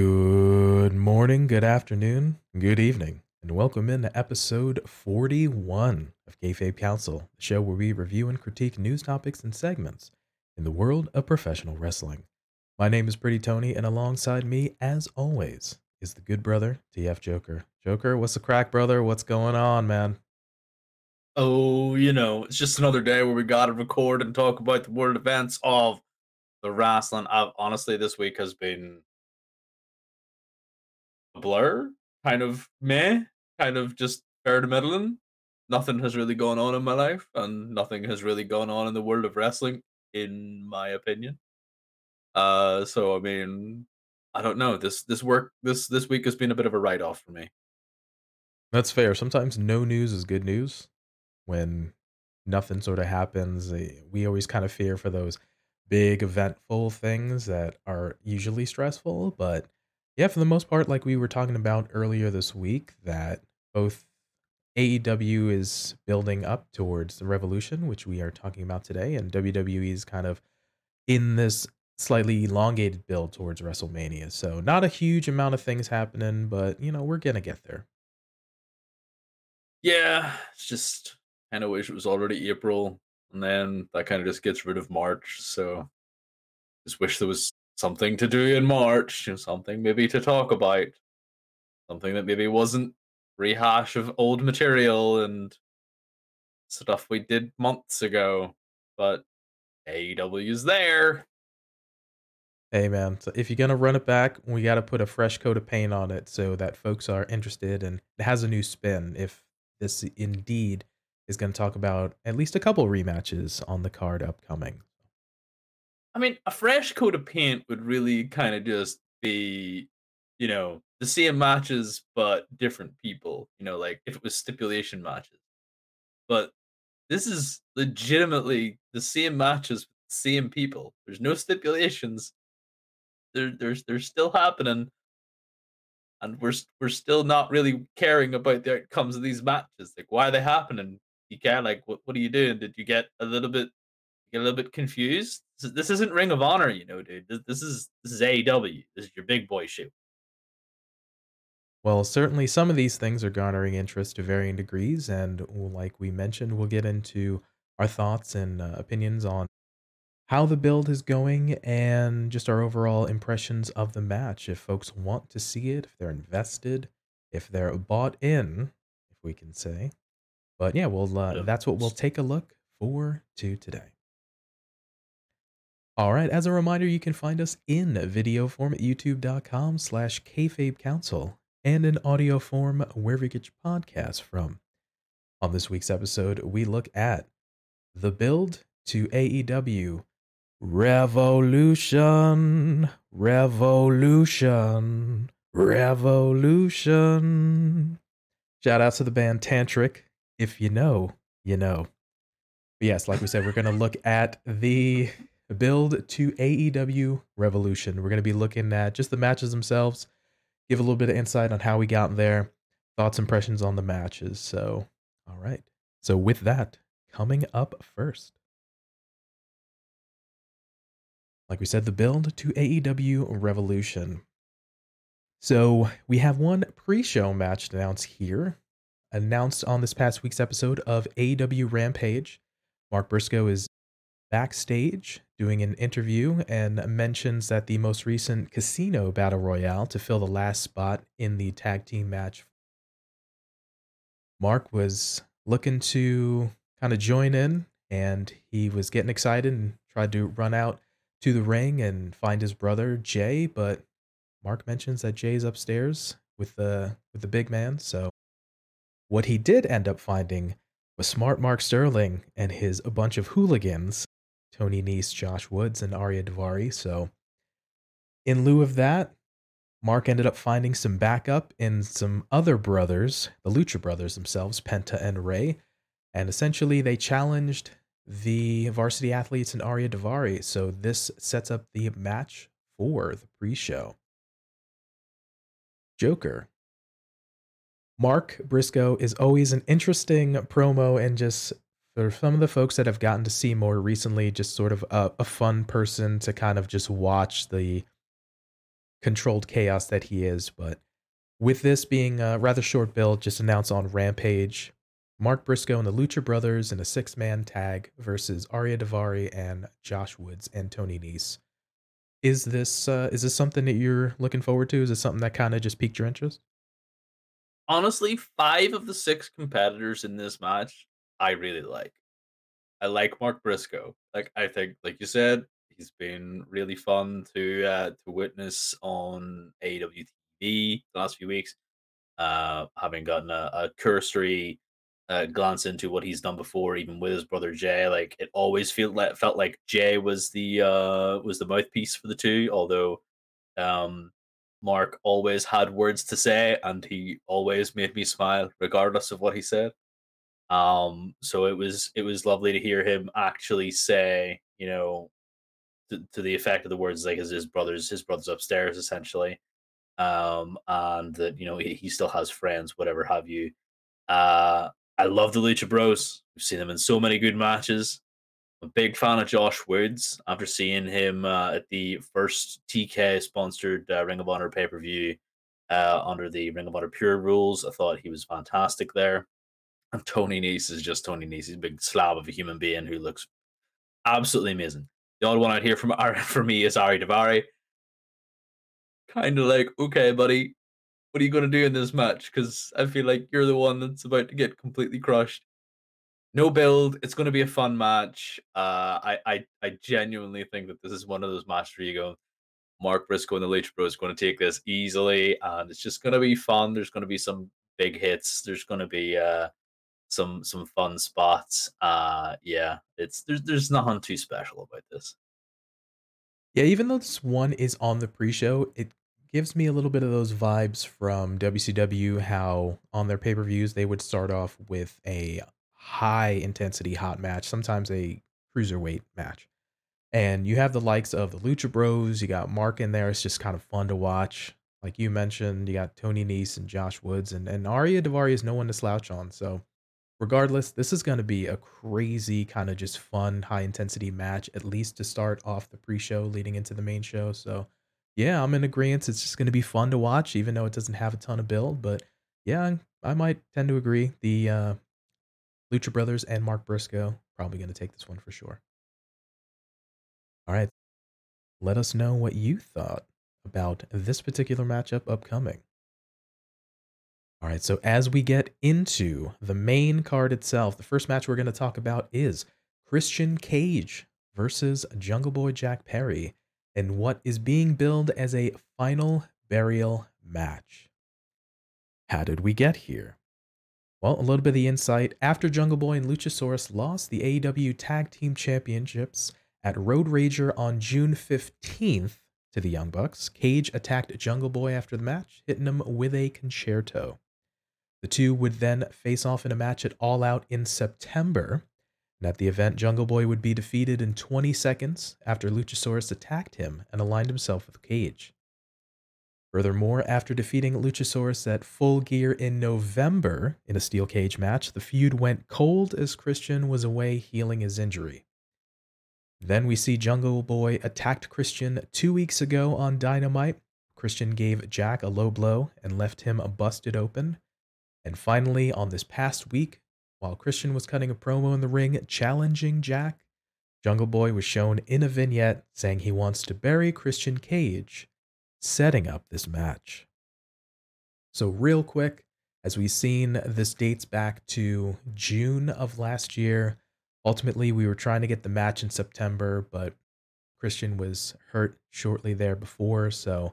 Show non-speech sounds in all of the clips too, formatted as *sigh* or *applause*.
Good morning, good afternoon, good evening, and welcome in to episode 41 of Kayfabe Kouncil, the show where we review and critique news topics and segments in the world of professional wrestling. My name is Pretty Tony, and alongside me, as always, is the good brother, TF Joker. Joker, what's the crack, brother? What's going on, man? Oh, you know, it's just another day where we got to record and talk about the world events of the wrestling. I've, honestly, this week has been blur, kind of meh, kind of just fair to middling. Nothing has really gone on in my life, and nothing has really gone on in the world of wrestling, in my opinion. Uh, so I mean, I don't know. This this work this this week has been a bit of a write off for me. That's fair. Sometimes no news is good news when nothing sort of happens. eh, We always kind of fear for those big eventful things that are usually stressful. But yeah, for the most part, like we were talking about earlier this week, that both AEW is building up towards the revolution, which we are talking about today, and WWE is kind of in this slightly elongated build towards WrestleMania. So not a huge amount of things happening, but you know, we're gonna get there. Yeah, it's just kind of wish it was already April, and then that kind of just gets rid of March. So just wish there was something to do in March, something maybe to talk about, something that maybe wasn't rehash of old material and stuff we did months ago. But AEW's there. Hey man, so if you're gonna run it back, we got to put a fresh coat of paint on it so that folks are interested and it has a new spin. If this indeed is going to talk about at least a couple rematches on the card upcoming. I mean, a fresh coat of paint would really kind of just be, you know, the same matches but different people. You know, like if it was stipulation matches. But this is legitimately the same matches with the same people. There's no stipulations. They're there's they're still happening, and we're we're still not really caring about the outcomes of these matches. Like, why are they happening? You care like what what are you doing? Did you get a little bit get a little bit confused? This, is- this isn't Ring of Honor, you know, dude. This, this is this is AEW. This is your big boy show. Well, certainly some of these things are garnering interest to varying degrees, and like we mentioned, we'll get into our thoughts and uh, opinions on how the build is going and just our overall impressions of the match. If folks want to see it, if they're invested, if they're bought in, if we can say. But yeah, well, uh, that's what we'll take a look for to today. All right, as a reminder, you can find us in video form at youtube.com slash kayfabe kouncil and in audio form wherever you get your podcasts from. On this week's episode, we look at the build to AEW Revolution, Revolution, Revolution. Shout out to the band Tantric. If you know, you know. But yes, like we said, we're going to look at the build to AEW Revolution. We're going to be looking at just the matches themselves, give a little bit of insight on how we got there, thoughts, impressions on the matches. So, all right. So, with that, coming up first. Like we said, the build to AEW Revolution. So, we have one pre show match announced here, announced on this past week's episode of AEW Rampage. Mark Briscoe is backstage doing an interview and mentions that the most recent casino battle royale to fill the last spot in the tag team match. Mark was looking to kind of join in and he was getting excited and tried to run out to the ring and find his brother Jay, but Mark mentions that Jay's upstairs with the with the big man. So what he did end up finding was smart Mark Sterling and his a bunch of hooligans, Tony Nese, Josh Woods, and Arya Daivari. So in lieu of that, Mark ended up finding some backup in some other brothers, the Lucha brothers themselves, Penta and Rey, and essentially they challenged the varsity athletes and Arya Daivari. So this sets up the match for the pre-show. Joker. Mark Briscoe is always an interesting promo and just for some of the folks that have gotten to see more recently, just sort of a, a fun person to kind of just watch the controlled chaos that he is. But with this being a rather short build, just announced on Rampage, Mark Briscoe and the Lucha Brothers in a six man tag versus Arya Daivari and Josh Woods and Tony Nese. Is this uh, is this something that you're looking forward to? Is this something that kind of just piqued your interest? Honestly, 5 of the 6 competitors in this match, I really like. I like Mark Briscoe. Like, I think, like you said, he's been really fun to uh, to witness on AEW TV the last few weeks. Uh, having gotten a, a cursory uh, glance into what he's done before, even with his brother Jay, like it always felt like felt like Jay was the uh, was the mouthpiece for the two. Although um, Mark always had words to say, and he always made me smile, regardless of what he said. Um, so it was it was lovely to hear him actually say, you know, to, to the effect of the words like his, his brothers his brothers upstairs essentially, um, and that you know he, he still has friends, whatever have you. Uh, I love the Lucha Bros. We've seen them in so many good matches. I'm a big fan of Josh Woods after seeing him uh, at the first TK sponsored uh, Ring of Honor pay per view uh, under the Ring of Honor Pure rules. I thought he was fantastic there. And Tony Nese is just Tony Nese. He's a big slab of a human being who looks absolutely amazing. The only one I'd hear from *laughs* for me is Ari Daivari. Kind of like, okay, buddy, what are you going to do in this match? Because I feel like you're the one that's about to get completely crushed. No build. It's going to be a fun match. Uh, I, I, I genuinely think that this is one of those matches where you go, Mark Briscoe and the Lucha Bros going to take this easily, and it's just going to be fun. There's going to be some big hits. There's going to be uh, some some fun spots. Uh, yeah, it's there's there's nothing too special about this. Yeah, even though this one is on the pre-show, it gives me a little bit of those vibes from WCW. How on their pay-per-views they would start off with a high intensity hot match, sometimes a cruiserweight match. And you have the likes of the Lucha Bros, you got Mark in there. It's just kind of fun to watch. Like you mentioned, you got Tony Nese and Josh Woods, and, and Arya Daivari is no one to slouch on. So regardless, this is going to be a crazy kind of just fun, high intensity match, at least to start off the pre show leading into the main show. So, yeah, I'm in agreement. It's just going to be fun to watch, even though it doesn't have a ton of build. But yeah, I might tend to agree. The uh, Lucha Brothers and Mark Briscoe probably going to take this one for sure. All right. Let us know what you thought about this particular matchup upcoming. All right, so as we get into the main card itself, the first match we're going to talk about is Christian Cage versus Jungle Boy Jack Perry and what is being billed as a final burial match. How did we get here? Well, a little bit of the insight. After Jungle Boy and Luchasaurus lost the AEW Tag Team Championships at Road Rager on June 15th to the Young Bucks, Cage attacked Jungle Boy after the match, hitting him with a Con-chair-to. The two would then face off in a match at All Out in September. And at the event, Jungle Boy would be defeated in 20 seconds after Luchasaurus attacked him and aligned himself with Cage. Furthermore, after defeating Luchasaurus at Full Gear in November in a steel cage match, the feud went cold as Christian was away healing his injury. Then we see Jungle Boy attacked Christian two weeks ago on Dynamite. Christian gave Jack a low blow and left him busted open. And finally, on this past week, while Christian was cutting a promo in the ring challenging Jack, Jungle Boy was shown in a vignette saying he wants to bury Christian Cage, setting up this match. So, real quick, as we've seen, this dates back to June of last year. Ultimately, we were trying to get the match in September, but Christian was hurt shortly there before. So,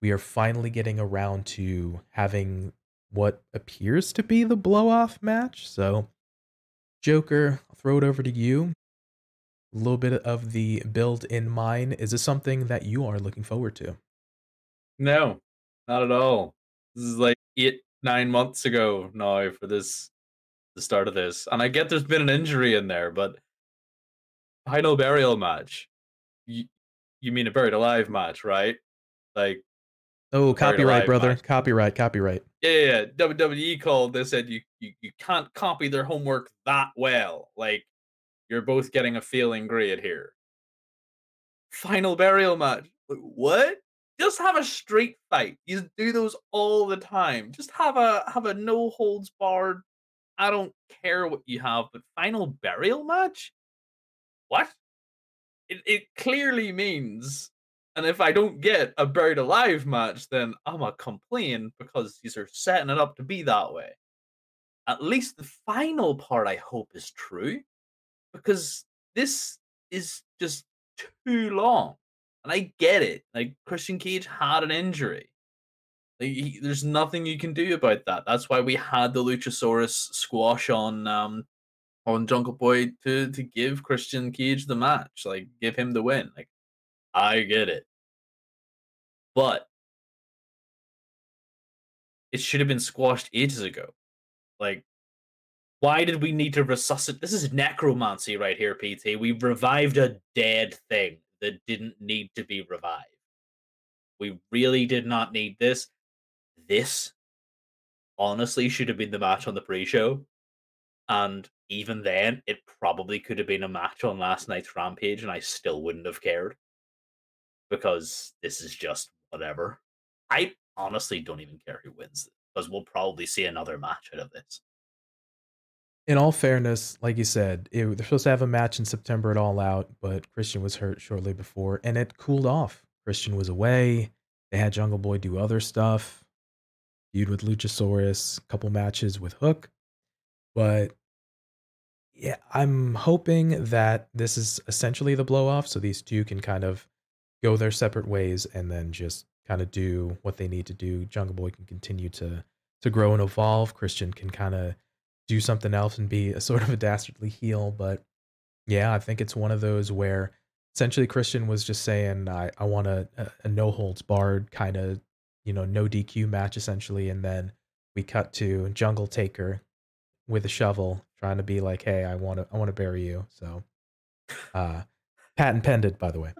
we are finally getting around to having what appears to be the blow off match. So, Joker, I'll throw it over to you. A little bit of the build in mind. Is this something that you are looking forward to? No, not at all. This is like eight, nine months ago now for this, the start of this. And I get there's been an injury in there, but final burial match. You, you mean a buried alive match, right? Like Oh, copyright, brother. Match. Copyright, copyright. Yeah, yeah, yeah. WWE called. They said you, you you can't copy their homework that well. Like you're both getting a failing grade here. Final burial match. What? just have a street fight. You do those all the time. Just have a have a no holds barred. I don't care what you have, but final burial match. What? It it clearly means, and if I don't get a buried alive match, then I'm a complain because these are setting it up to be that way. At least the final part, I hope, is true, because this is just too long. And I get it. Like Christian Cage had an injury. Like, he, there's nothing you can do about that. That's why we had the Luchasaurus squash on um on Jungle Boy to to give Christian Cage the match, like give him the win. Like I get it. But it should have been squashed ages ago. Like why did we need to resuscitate? This is necromancy right here, PT. We revived a dead thing that didn't need to be revived. We really did not need this. This honestly should have been the match on the pre-show. And even then, it probably could have been a match on last night's Rampage, and I still wouldn't have cared. Because this is just whatever. I honestly don't even care who wins because we'll probably see another match out of this in all fairness, like you said, it, they're supposed to have a match in September at All Out, but Christian was hurt shortly before, and it cooled off. Christian was away. They had Jungle Boy do other stuff, feud with Luchasaurus, couple matches with Hook, but yeah, I'm hoping that this is essentially the blow off, so these two can kind of go their separate ways and then just kind of do what they need to do. Jungle Boy can continue to to grow and evolve. Christian can kind of do something else and be a *laughs* sort of a dastardly heel. But yeah, I think it's one of those where essentially Christian was just saying, I, I want a, a, a no holds barred kind of, you know, no DQ match essentially. And then we cut to Jungle Taker with a shovel trying to be like, hey, I want to, I want to bury you. So, uh, patent pended, by the way.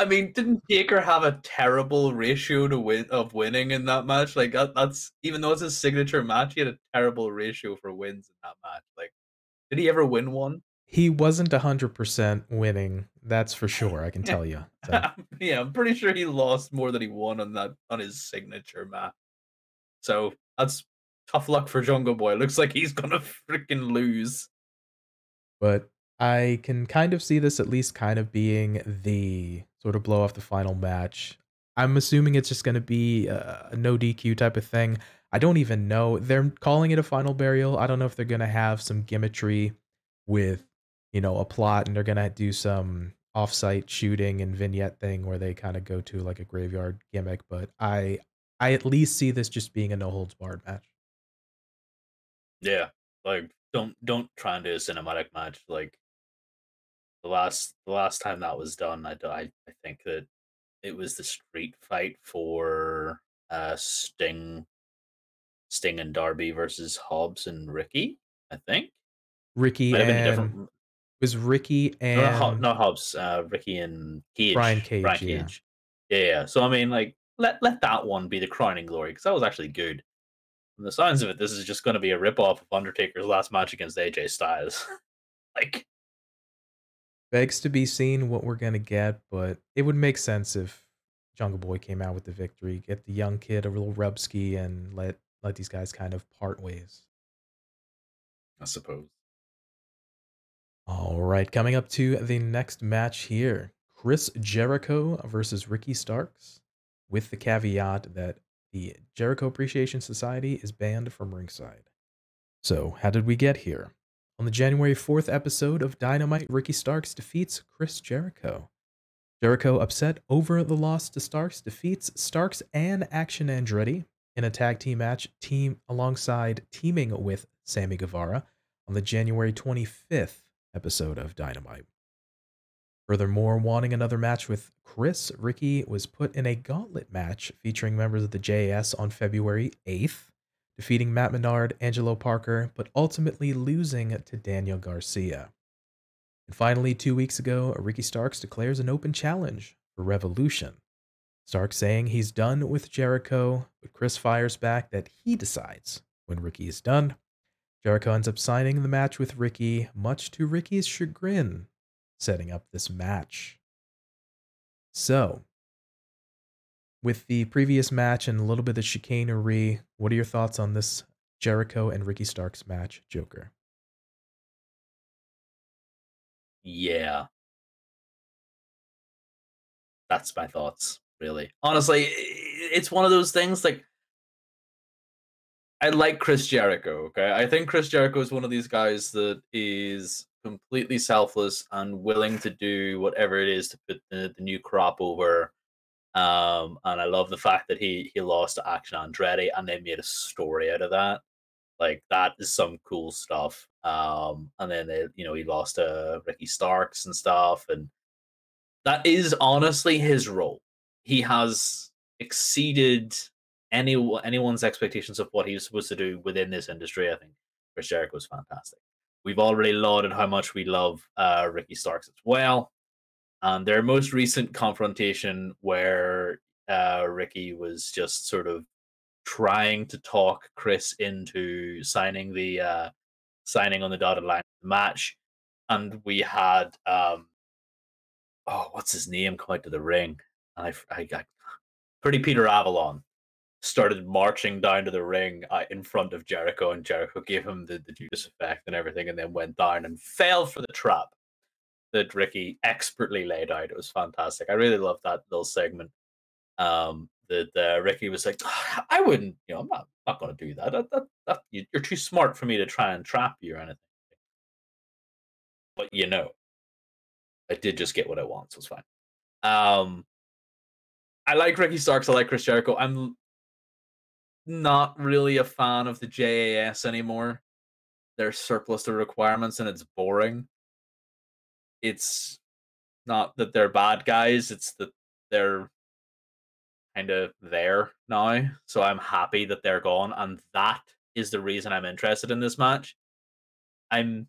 I mean, didn't Taker have a terrible ratio to win of winning in that match? Like that, that's even though it's his signature match, he had a terrible ratio for wins in that match. Like, did he ever win one? He wasn't hundred percent winning. That's for sure. I can tell you. So. *laughs* yeah, I'm pretty sure he lost more than he won on that on his signature match. So that's tough luck for Jungle Boy. Looks like he's gonna freaking lose. But I can kind of see this at least kind of being the sort of blow off the final match. I'm assuming it's just going to be uh, a, no DQ type of thing. I don't even know. They're calling it a final burial. I don't know if they're going to have some gimmickry with, you know, a plot and they're going to do some offsite shooting and vignette thing where they kind of go to like a graveyard gimmick, but I I at least see this just being a no holds barred match. Yeah. Like don't don't try and do a cinematic match. Like the last the last time that was done, I I, I think that it was the street fight for uh Sting Sting and Darby versus Hobbs and Ricky, I think. Ricky Might and different... was Ricky and no, not Hobbs, uh, Ricky and Cage. Brian Cage. Brian Cage. Yeah. yeah, yeah. So I mean, like, let let that one be the crowning glory because that was actually good. From the signs of it, this is just going to be a rip off of Undertaker's last match against AJ Styles. *laughs* like, begs to be seen what we're gonna get, but it would make sense if Jungle Boy came out with the victory, get the young kid a little rub ski, and let let these guys kind of part ways. I suppose. All right, coming up to the next match here Chris Jericho versus Ricky Starks, with the caveat that the Jericho Appreciation Society is banned from ringside. So, how did we get here? On the January 4th episode of Dynamite, Ricky Starks defeats Chris Jericho. Jericho, upset over the loss to Starks, defeats Starks and Action Andretti in a tag team match team alongside teaming with Sammy Guevara on the January 25th episode of Dynamite. Furthermore, wanting another match with Chris, Ricky was put in a gauntlet match featuring members of the JAS on February 8th defeating Matt Menard, Angelo Parker, but ultimately losing to Daniel Garcia. And finally, two weeks ago, Ricky Starks declares an open challenge for Revolution. Starks saying he's done with Jericho, but Chris fires back that he decides when Ricky is done. Jericho ends up signing the match with Ricky, much to Ricky's chagrin, setting up this match. So, with the previous match and a little bit of chicanery, what are your thoughts on this Jericho and Ricky Starks match, Joker? Yeah. That's my thoughts, really. Honestly, it's one of those things like I like Chris Jericho, okay? I think Chris Jericho is one of these guys that is completely selfless and willing to do whatever it is to put the, the new crop over. Um, and I love the fact that he he lost to Action Andretti and they made a story out of that. Like that is some cool stuff. Um, and then they, you know, he lost to Ricky Starks and stuff, and that is honestly his role. He has exceeded any anyone's expectations of what he was supposed to do within this industry. I think Chris Jericho was fantastic. We've already lauded how much we love uh, Ricky Starks as well. And their most recent confrontation, where uh, Ricky was just sort of trying to talk Chris into signing the uh, signing on the dotted line the match, and we had um, oh, what's his name come out to the ring, and I, I got pretty Peter Avalon started marching down to the ring uh, in front of Jericho, and Jericho gave him the, the Judas effect and everything, and then went down and fell for the trap that Ricky expertly laid out. It was fantastic. I really loved that little segment. Um, that uh, Ricky was like, oh, I wouldn't, you know, I'm not, not going to do that. That, that, that. You're too smart for me to try and trap you or anything. But you know, I did just get what I want, so it's fine. Um, I like Ricky Starks. I like Chris Jericho. I'm not really a fan of the JAS anymore. They're surplus to requirements and it's boring. It's not that they're bad guys, it's that they're kind of there now. So I'm happy that they're gone. And that is the reason I'm interested in this match. I'm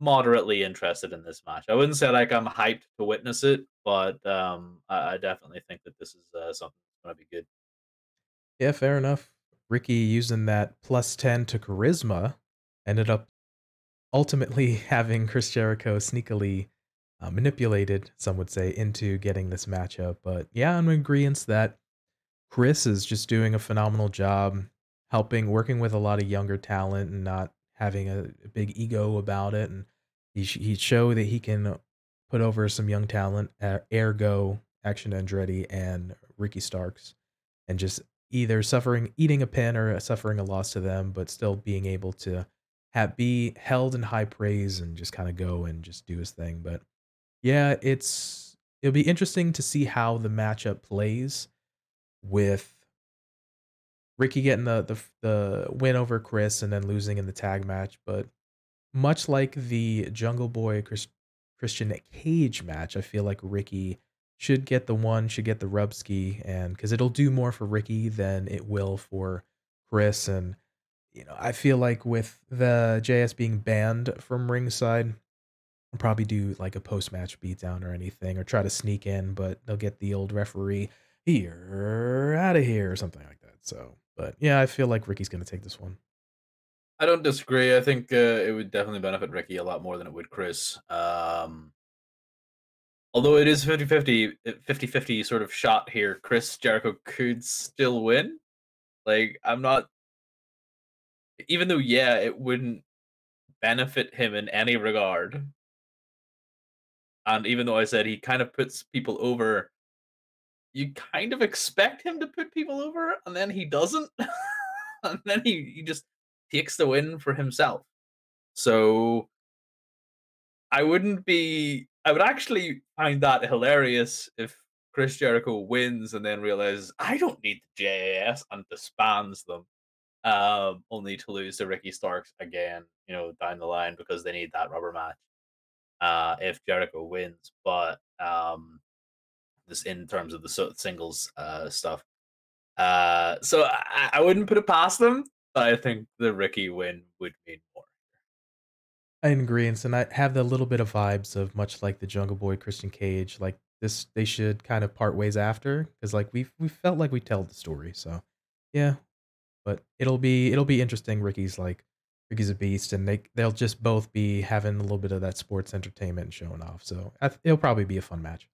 moderately interested in this match. I wouldn't say like I'm hyped to witness it, but um, I, I definitely think that this is uh, something that's going to be good. Yeah, fair enough. Ricky using that plus 10 to charisma ended up ultimately *laughs* having Chris Jericho sneakily uh, manipulated, some would say, into getting this matchup. But yeah, I'm in agreement that Chris is just doing a phenomenal job helping, working with a lot of younger talent and not having a, big ego about it. And he, he showed that he can put over some young talent, uh, ergo Action Andretti and Ricky Starks, and just either suffering eating a pin or suffering a loss to them, but still being able to have be held in high praise and just kind of go and just do his thing. But yeah, it's it'll be interesting to see how the matchup plays with Ricky getting the the the win over Chris and then losing in the tag match. But much like the Jungle Boy Chris, Christian Cage match, I feel like Ricky should get the one, should get the Rubski, and because it'll do more for Ricky than it will for Chris. And you know, I feel like with the JS being banned from ringside, probably do like a post match beatdown or anything, or try to sneak in, but they'll get the old referee here out of here or something like that. So, but yeah, I feel like Ricky's gonna take this one. I don't disagree. I think uh, it would definitely benefit Ricky a lot more than it would Chris. Um, Although it is 50-50, 50-50 sort of shot here, Chris Jericho could still win. Like I'm not even though yeah, it wouldn't benefit him in any regard. And even though I said he kind of puts people over, you kind of expect him to put people over and then he doesn't. *laughs* and then he, he just takes the win for himself. So I wouldn't be I would actually find that hilarious if Chris Jericho wins and then realizes I don't need the JAS and disbands them, um, only to lose to Ricky Starks again, you know, down the line because they need that rubber match. Uh, if Jericho wins, but um, this in terms of the singles uh stuff, uh, so I, I wouldn't put it past them, but I think the Ricky win would mean more. In agreement, and so I have the little bit of vibes of much like the Jungle Boy Christian Cage, like this they should kind of part ways after because like we we felt like we told the story, so yeah. But it'll be it'll be interesting. Ricky's like Ricky's a beast, and they they'll just both be having a little bit of that sports entertainment and showing off. So I, it'll probably be a fun match.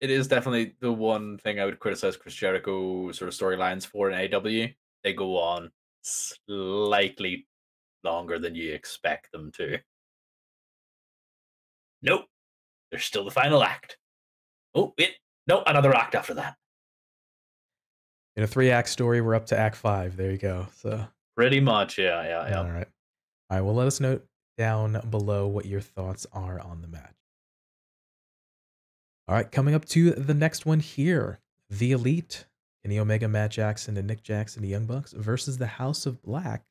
It is definitely the one thing I would criticize Chris Jericho sort of storylines for in AW. They go on slightly longer than you expect them to. Nope. There's still the final act. Oh, wait. No, another act after that. In a three act story, we're up to act five. There you go. So pretty much, yeah, yeah, yeah. All right. All right. Well, let us know down below what your thoughts are on the match. All right, coming up to the next one here The Elite, Kenny Omega, Matt Jackson, and Nick Jackson, the Young Bucks, versus the House of Black,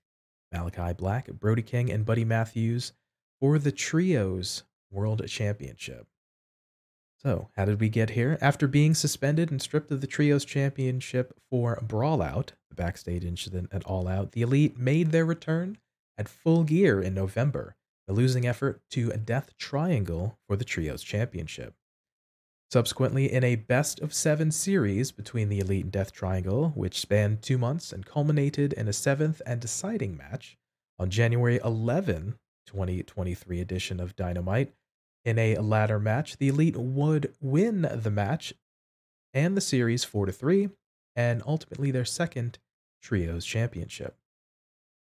Malachi Black, Brody King, and Buddy Matthews for the Trios World Championship. So, how did we get here? After being suspended and stripped of the Trios Championship for Brawl Out, the backstage incident at All Out, the Elite made their return at full gear in November, a losing effort to a Death Triangle for the Trios Championship. Subsequently, in a best of seven series between the Elite and Death Triangle, which spanned two months and culminated in a seventh and deciding match on January 11, 2023 edition of Dynamite, in a ladder match, the Elite would win the match and the series 4 to 3, and ultimately their second Trios Championship.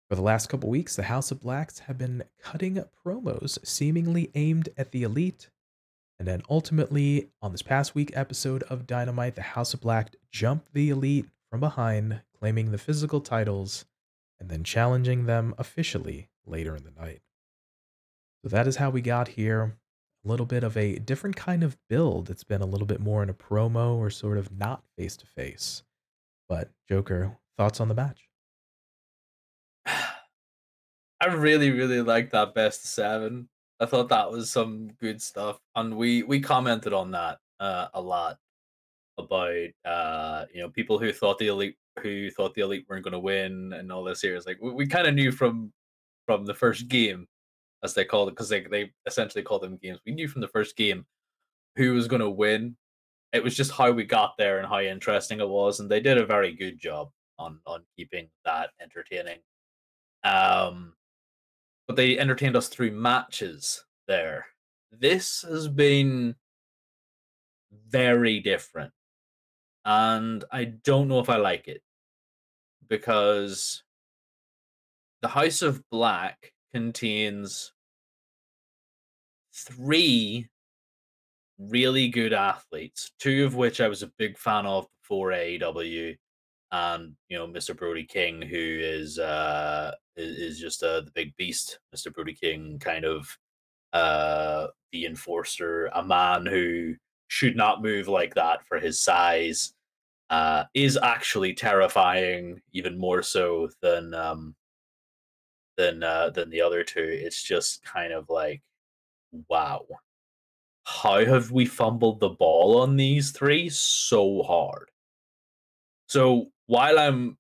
For the last couple weeks, the House of Blacks have been cutting promos seemingly aimed at the Elite and then ultimately, on this past week episode of Dynamite, the House of Black jumped the Elite from behind, claiming the physical titles, and then challenging them officially later in the night. So that is how we got here. Little bit of a different kind of build. It's been a little bit more in a promo or sort of not face to face. But, Joker, thoughts on the match? *sighs* I really, really liked that best seven. I thought that was some good stuff, and we we commented on that uh, a lot about uh, you know people who thought the elite who thought the elite weren't going to win and all this here. It's like we, we kind of knew from from the first game, as they called it, because they they essentially called them games. We knew from the first game who was going to win. It was just how we got there and how interesting it was, and they did a very good job on on keeping that entertaining. Um, but they entertained us through matches there. This has been very different. And I don't know if I like it because the House of Black contains three really good athletes, two of which I was a big fan of before AEW, and you know Mr. Brody King, who is uh, is, just uh, the big beast, Mr. Brody King, kind of uh, the enforcer, a man who should not move like that for his size, uh, is actually terrifying, even more so than um, than uh, than the other two. It's just kind of like, wow, how have we fumbled the ball on these three so hard? So while I'm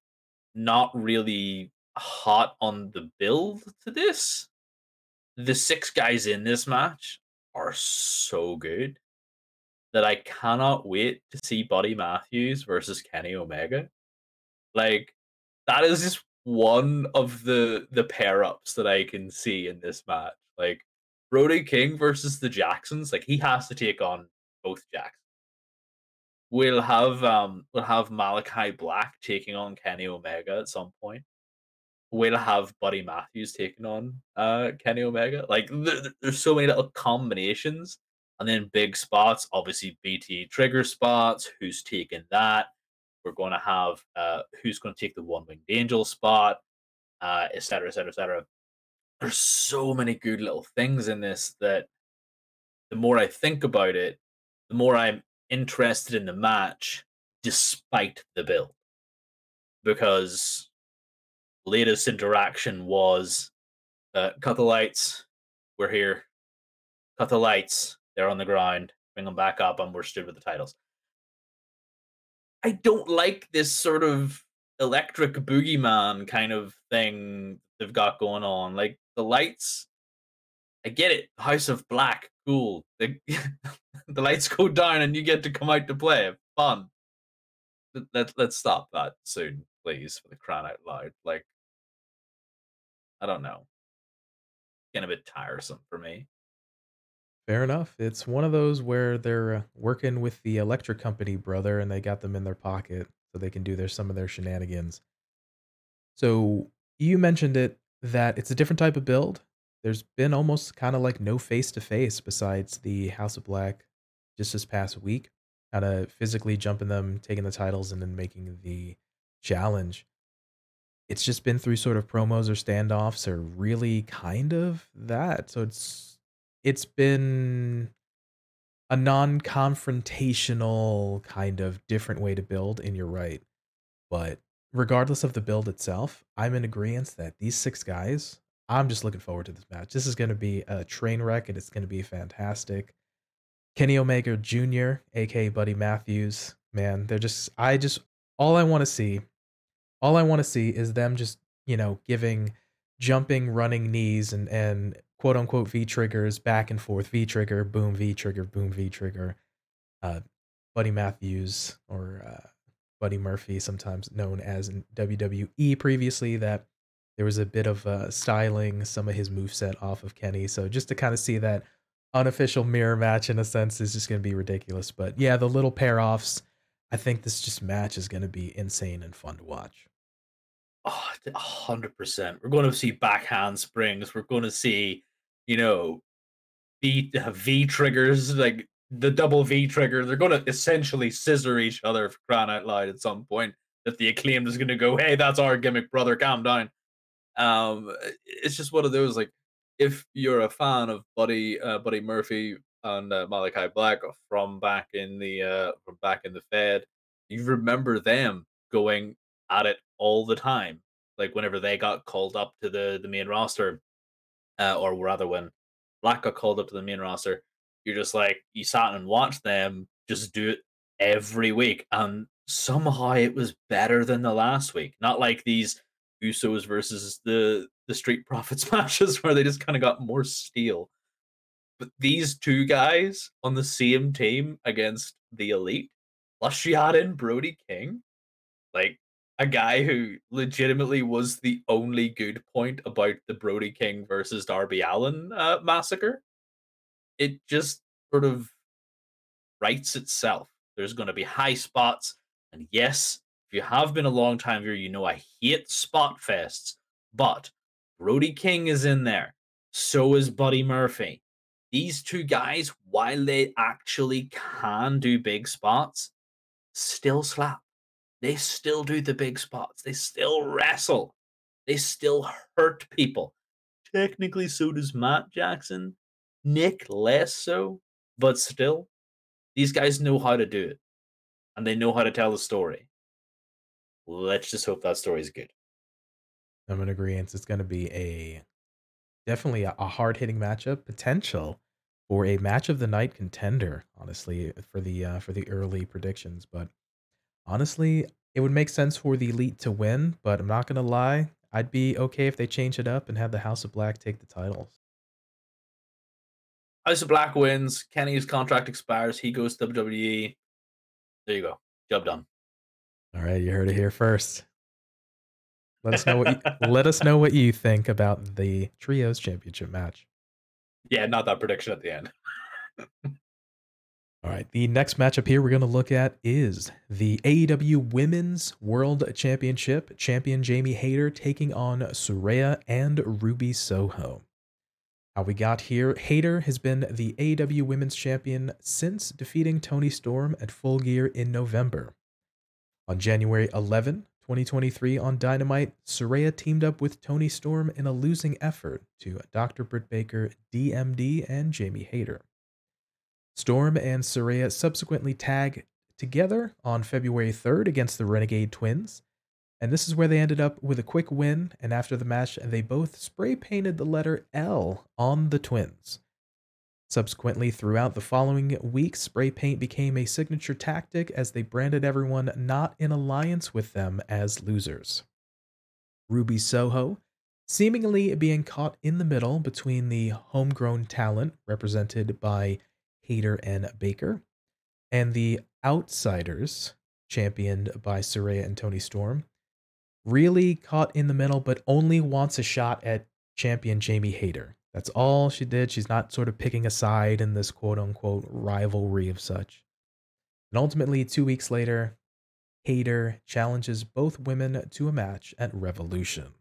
not really hot on the build to this. The six guys in this match are so good that I cannot wait to see Buddy Matthews versus Kenny Omega. Like that is just one of the the pair ups that I can see in this match. Like Brody King versus the Jacksons, like he has to take on both Jacksons. We'll have um we'll have Malachi Black taking on Kenny Omega at some point We'll have Buddy Matthews taking on uh Kenny Omega. Like there, there's so many little combinations, and then big spots. Obviously, V trigger spots. Who's taking that? We're going to have uh who's going to take the one winged angel spot, uh, et cetera, et cetera, et cetera. There's so many good little things in this that the more I think about it, the more I'm interested in the match, despite the build, because latest interaction was uh, cut the lights, we're here. Cut the lights, they're on the ground. Bring them back up, and we're stood with the titles. I don't like this sort of electric boogeyman kind of thing they've got going on. Like the lights, I get it. House of Black, cool. The, *laughs* the lights go down and you get to come out to play. Fun. Let, let's stop that soon, please, for the crying out loud. Like, I don't know. Getting a bit tiresome for me. Fair enough. It's one of those where they're uh, working with the electric company, brother, and they got them in their pocket so they can do their some of their shenanigans. So you mentioned it that it's a different type of build. There's been almost kind of like no face to face besides the House of Black just this past week, kind of physically jumping them, taking the titles, and then making the challenge. It's just been through sort of promos or standoffs or really kind of that. So it's it's been a non-confrontational kind of different way to build, and you're right. But regardless of the build itself, I'm in agreement that these 6 guys, I'm just looking forward to this match. This is gonna be a train wreck, and it's gonna be fantastic. Kenny Omega Jr., aka Buddy Matthews, man, they're just I just all I wanna see all I wanna see is them just, you know, giving jumping, running knees and and quote unquote V triggers back and forth, V trigger, boom, V trigger, boom, V trigger. Uh, Buddy Matthews or uh, Buddy Murphy, sometimes known as WWE previously, that there was a bit of uh, styling some of his moveset off of Kenny. So just to kind of see that unofficial mirror match in a sense is just going to be ridiculous. But yeah, the little pair offs, I think this just match is going to be insane and fun to watch. 100% We're going to see backhand springs. We're going to see, you know, V uh, V triggers like the double V trigger. They're going to essentially scissor each other for crying out loud at some point. That the acclaimed is going to go, hey, that's our gimmick, brother. Calm down. Um, it's just one of those like, if you're a fan of Buddy uh, Buddy Murphy and uh, Malachi Black from back in the uh, from back in the Fed, you remember them going at it all the time. Like whenever they got called up to the the main roster, uh, or rather when Black got called up to the main roster, you're just like you sat and watched them just do it every week, and somehow it was better than the last week. Not like these Usos versus the the Street *laughs* Profits matches where they just kind of got more steel. But these two guys on the same team against the Elite, plus you add in Brody King, like a guy who legitimately was the only good point about the Brody King versus Darby Allin uh, massacre. It just sort of writes itself. There's going to be high spots, and yes, if you have been a long time viewer, you know I hate spot fests, but Brody King is in there. So is Buddy Murphy. These two guys, while they actually can do big spots, still slap. They still do the big spots. They still wrestle. They still hurt people. Technically, so does Matt Jackson. Nick less so, but still, these guys know how to do it. And they know how to tell the story. Let's just hope that story is good. I'm in agreement. It's going to be a definitely a, hard hitting matchup potential for a match of the night contender. Honestly, for the uh, for the early predictions, but honestly, it would make sense for the elite to win. But I'm not gonna lie, I'd be okay if they change it up and have the House of Black take the titles. House of Black wins. Kenny's contract expires. He goes to WWE. There you go. Job done. All right, you heard it here first. Let us know what you, *laughs* let us know what you think about the trios championship match. Yeah, not that prediction at the end. *laughs* All right, the next matchup here we're going to look at is the AEW Women's World Championship. Champion Jamie Hayter taking on Saraya and Ruby Soho. How we got here Hayter has been the AEW Women's Champion since defeating Toni Storm at Full Gear in November. On January 11, 2023, on Dynamite, Saraya teamed up with Toni Storm in a losing effort to Dr. Britt Baker, DMD, and Jamie Hayter. Storm and Saraya subsequently tag together on February 3rd against the Renegade Twins. And this is where they ended up with a quick win. And after the match, they both spray painted the letter L on the twins. Subsequently, throughout the following week, spray paint became a signature tactic as they branded everyone not in alliance with them as losers. Ruby Soho, seemingly being caught in the middle between the homegrown talent represented by Hayter and Baker, and the Outsiders, championed by Saraya and Tony Storm, really caught in the middle, but only wants a shot at champion Jamie Hayter. That's all she did. She's not sort of picking a side in this quote unquote rivalry of such. And ultimately, two weeks later, Hayter challenges both women to a match at Revolution.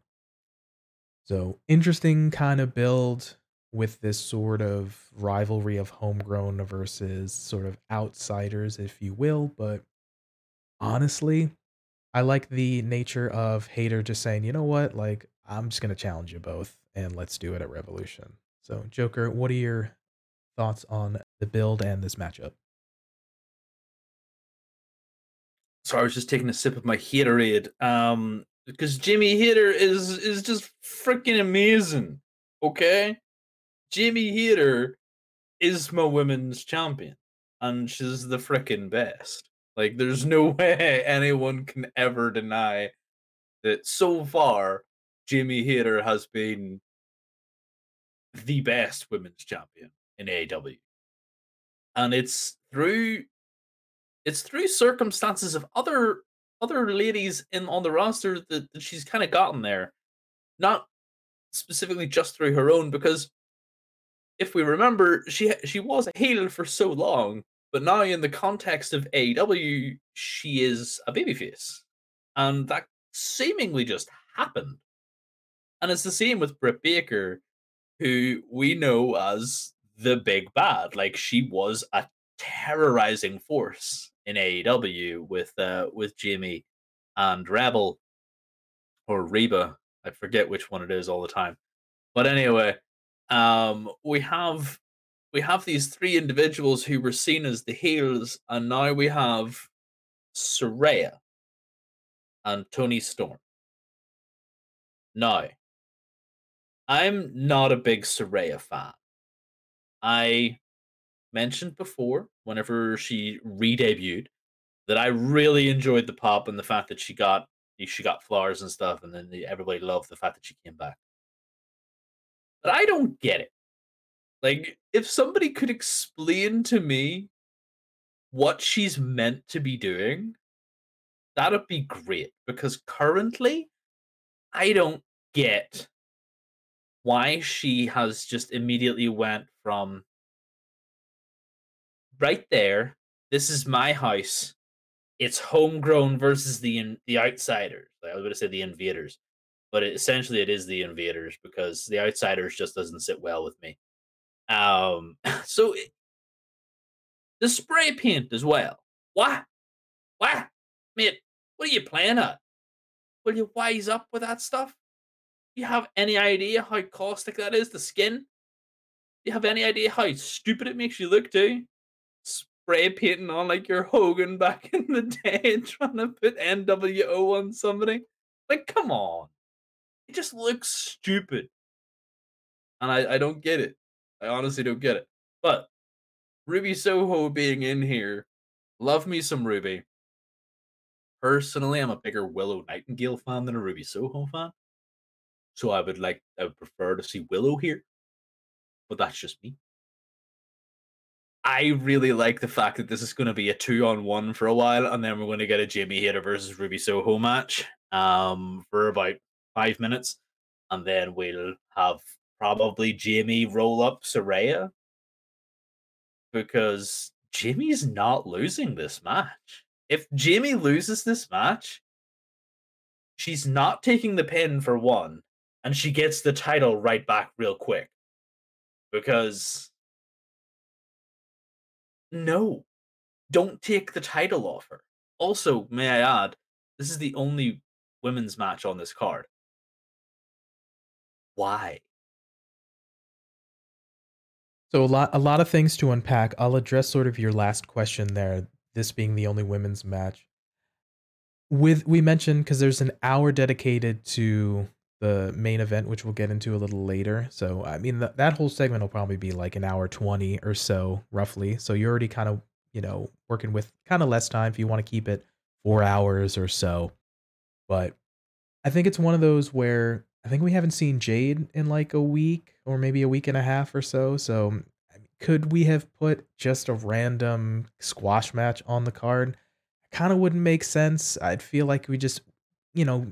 So, interesting kind of build with this sort of rivalry of homegrown versus sort of outsiders, if you will. But honestly, I like the nature of Hayter just saying, you know what, like, I'm just going to challenge you both and let's do it at Revolution. So, Joker, what are your thoughts on the build and this matchup? So I was just taking a sip of my Haterade. Um, because Jimmy Hayter is is just freaking amazing. Okay, Jimmy Hayter is my women's champion, and she's the freaking best. Like, there's no *laughs* way anyone can ever deny that so far Jimmy Hayter has been the best women's champion in AEW. And it's through it's through circumstances of other other ladies in on the roster that, that she's kind of gotten there. Not specifically just through her own, because if we remember, she she was a heel for so long, but now in the context of AEW, she is a babyface, and that seemingly just happened. And it's the same with Britt Baker, who we know as the big bad. Like she was a terrorizing force in AEW with uh with Jamie and Rebel or Reba. I forget which one it is all the time. But anyway, um we have we have these three individuals who were seen as the heels, and now we have Saraya and Toni Storm. Now, I'm not a big Saraya fan. I mentioned before, whenever she re-debuted, that I really enjoyed the pop and the fact that she got she got flowers and stuff, and then everybody loved the fact that she came back. But I don't get it. Like, if somebody could explain to me what she's meant to be doing, that'd be great. Because currently, I don't get why she has just immediately went from right there. This is my house. It's homegrown versus the in, the outsiders. I was going to say the invaders, but it, essentially it is the invaders because the outsiders just doesn't sit well with me. Um, *laughs* so it, the spray paint as well. What? What? Mate, what are you playing at? Will you wise up with that stuff? Do you have any idea how caustic that is, the skin? Do you have any idea how stupid it makes you look too? Spray painting on like you're Hogan back *laughs* in the day trying to put NWO on somebody. Like, come on. It just looks stupid. And I, I don't get it. I honestly don't get it. But Ruby Soho being in here, love me some Ruby. Personally, I'm a bigger Willow Nightingale fan than a Ruby Soho fan. So I would like I would prefer to see Willow here. But that's just me. I really like the fact that this is going to be a two on one for a while, and then we're going to get a Jamie Hayter versus Ruby Soho match um, for about five minutes, and then we'll have probably Jamie roll up Saraya because Jamie's not losing this match. If Jamie loses this match, she's not taking the pin for one, and she gets the title right back real quick. Because no, don't take the title off her. Also, may I add, this is the only women's match on this card. Why? So a lot a lot of things to unpack. I'll address sort of your last question there, this being the only women's match. With we mentioned cuz there's an hour dedicated to the main event which we'll get into a little later. So I mean th- that whole segment will probably be like an hour 20 or so roughly. So you're already kind of, you know, working with kind of less time if you want to keep it 4 hours or so. But I think it's one of those where I think we haven't seen Jade in like a week or maybe a week and a half or so. So could we have put just a random squash match on the card? Kind of wouldn't make sense. I'd feel like we just, you know,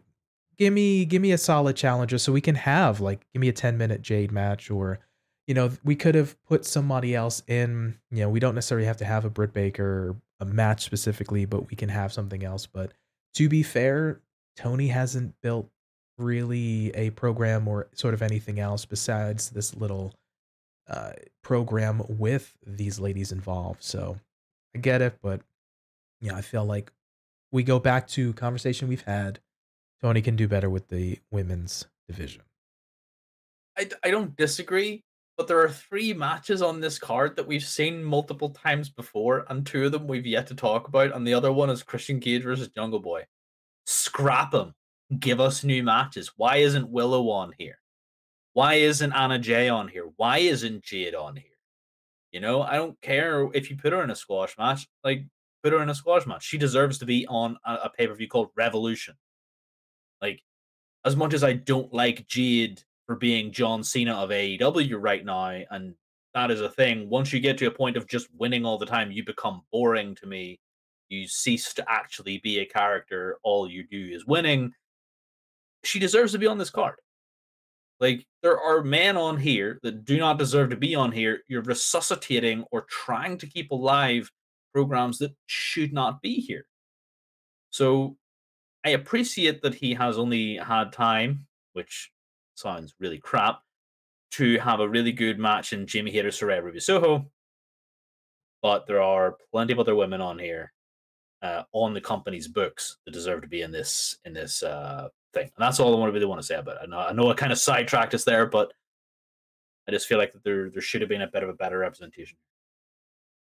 give me give me a solid challenger so we can have like give me a 10 minute Jade match or you know, we could have put somebody else in, you know, we don't necessarily have to have a Britt Baker, a match specifically, but we can have something else. But to be fair, Tony hasn't built really a program or sort of anything else besides this little uh, program with these ladies involved. So I get it, but yeah, I feel like we go back to conversation we've had. Tony can do better with the women's division. I, I don't disagree, but there are three matches on this card that we've seen multiple times before, and two of them we've yet to talk about, and the other one is Christian Cage versus Jungle Boy. Scrap them. Give us new matches. Why isn't Willow on here? Why isn't Anna Jay on here? Why isn't Jade on here? You know, I don't care if you put her in a squash match. Like, put her in a squash match. She deserves to be on a, a pay per view called Revolution. Like, as much as I don't like Jade for being John Cena of AEW right now, and that is a thing. Once you get to a point of just winning all the time, you become boring to me. You cease to actually be a character. All you do is winning. She deserves to be on this card. Like there are men on here that do not deserve to be on here. You're resuscitating or trying to keep alive programs that should not be here. So I appreciate that he has only had time, which sounds really crap, to have a really good match in Jamie Hayter, Saraya Ruby Soho. But there are plenty of other women on here, uh, on the company's books that deserve to be in this in this uh, thing. And that's all I want to really want to say about it. I know I know I kind of sidetracked us there, but I just feel like there there should have been a bit of a better representation.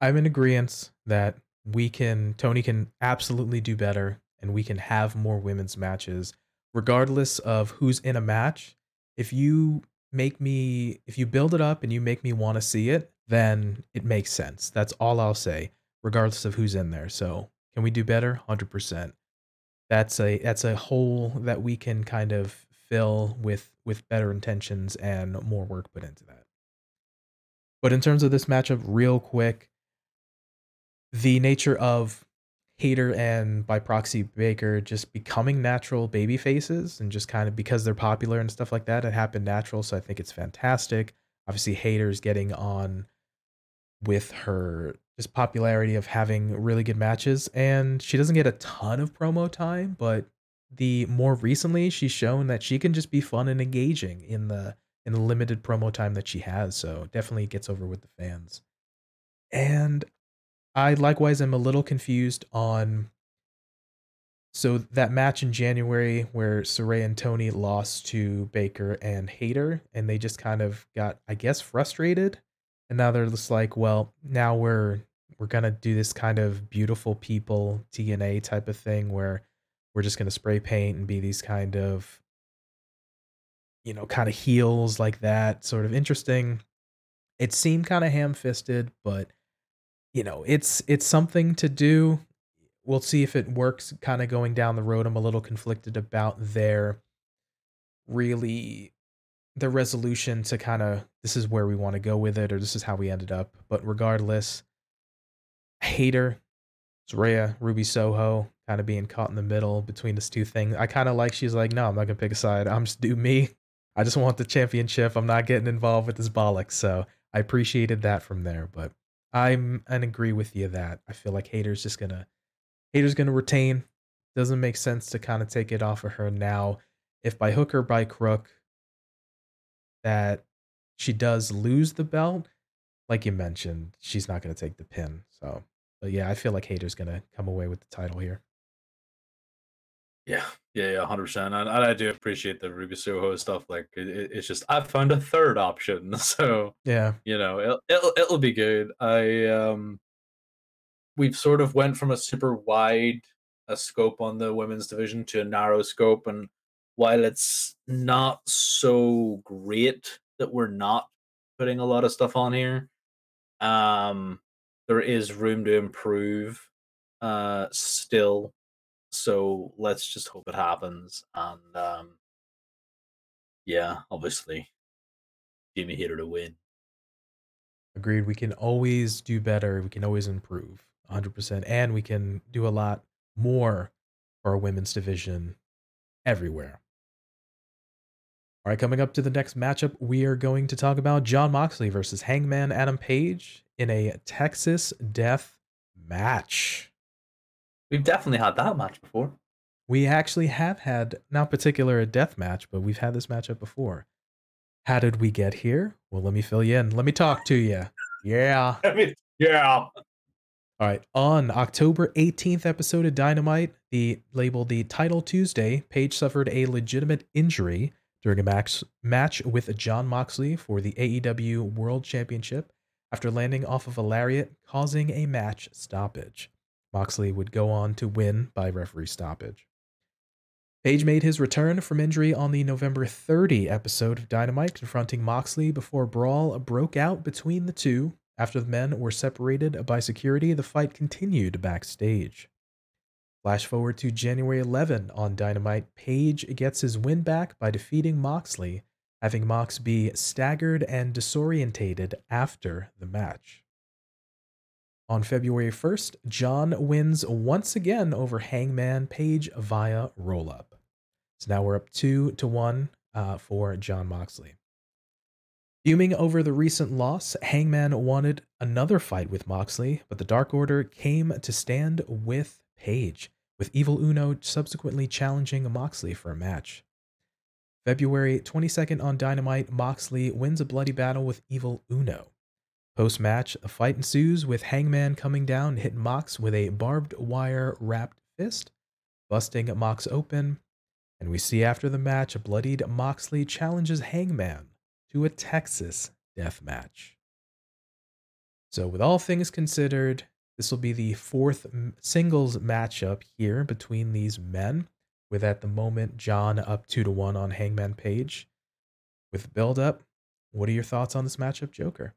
I'm in agreement that we can Tony can absolutely do better and we can have more women's matches regardless of who's in a match. If you make me if you build it up and you make me want to see it, then it makes sense. That's all I'll say regardless of who's in there. So, can we do better? 100%. That's a that's a hole that we can kind of fill with with better intentions and more work put into that. But in terms of this matchup real quick, the nature of Hayter and by proxy Baker just becoming natural baby faces and just kind of because they're popular and stuff like that, it happened natural. So I think it's fantastic. Obviously, Hayter's getting on with her just popularity of having really good matches, and she doesn't get a ton of promo time, but the more recently she's shown that she can just be fun and engaging in the in the limited promo time that she has. So definitely gets over with the fans. And I likewise am a little confused on so that match in January where Saraya and Toni lost to Baker and Hayter, and they just kind of got, I guess, frustrated. And now they're just like, well, now we're we're gonna do this kind of beautiful people DNA type of thing where we're just gonna spray paint and be these kind of you know, kind of heels like that, sort of interesting. It seemed kind of ham-fisted, but you know, it's it's something to do. We'll see if it works kind of going down the road. I'm a little conflicted about their really the resolution to kind of this is where we want to go with it or this is how we ended up. But regardless, Hayter, Saraya, Ruby Soho, kind of being caught in the middle between this two things. I kind of like she's like, no, I'm not gonna pick a side. I'm just do me. I just want the championship. I'm not getting involved with this bollocks. So I appreciated that from there. But I'm and agree with you that I feel like Hayter's just gonna Hayter's gonna retain. Doesn't make sense to kind of take it off of her now. If by hook or by crook that she does lose the belt, like you mentioned, she's not gonna take the pin. So, but yeah, I feel like Hayter's gonna come away with the title here. Yeah, yeah, yeah, hundred percent. And I do appreciate the Ruby Soho stuff. Like, it, it's just I found a third option, *laughs* so Yeah, you know, it'll, it'll it'll be good. I um, we've sort of went from a super wide a scope on the women's division to a narrow scope, and while it's not so great that we're not putting a lot of stuff on here, um, there is room to improve. Uh, still so let's just hope it happens. And um, yeah, obviously, Jimmy Hayter to win. agreed. We can always do better. We can always improve 100%. And we can do a lot more for our women's division everywhere. All right, coming up to the next matchup, we are going to talk about Jon Moxley versus Hangman Adam Page in a Texas Death Match. We've definitely had that match before. We actually have had, not particular a death match, but we've had this matchup before. How did we get here? Well, let me fill you in. Let me talk to you. Yeah. *laughs* Yeah. All right. On October 18th episode of Dynamite, the labeled the Title Tuesday, Page suffered a legitimate injury during a match, match with Jon Moxley for the AEW World Championship after landing off of a lariat, causing a match stoppage. Moxley would go on to win by referee stoppage. Page made his return from injury on the November 30 episode of Dynamite, confronting Moxley before brawl broke out between the two, after the men were separated by security, the fight continued backstage. Flash forward to January 11 on Dynamite, Page gets his win back by defeating Moxley, having Mox be staggered and disorientated after the match. On February 1st, Jon wins once again over Hangman Page via roll up. So now we're up 2 to 1 uh, for Jon Moxley. Fuming over the recent loss, Hangman wanted another fight with Moxley, but the Dark Order came to stand with Page, with Evil Uno subsequently challenging Moxley for a match. February 22nd on Dynamite, Moxley wins a bloody battle with Evil Uno. Post match, a fight ensues with Hangman coming down hit Mox with a barbed wire wrapped fist, busting Mox open. And we see after the match, a bloodied Moxley challenges Hangman to a Texas death match. So, with all things considered, this will be the fourth singles matchup here between these men, with at the moment Jon up two to one on Hangman Page. With build up, what are your thoughts on this matchup, Joker?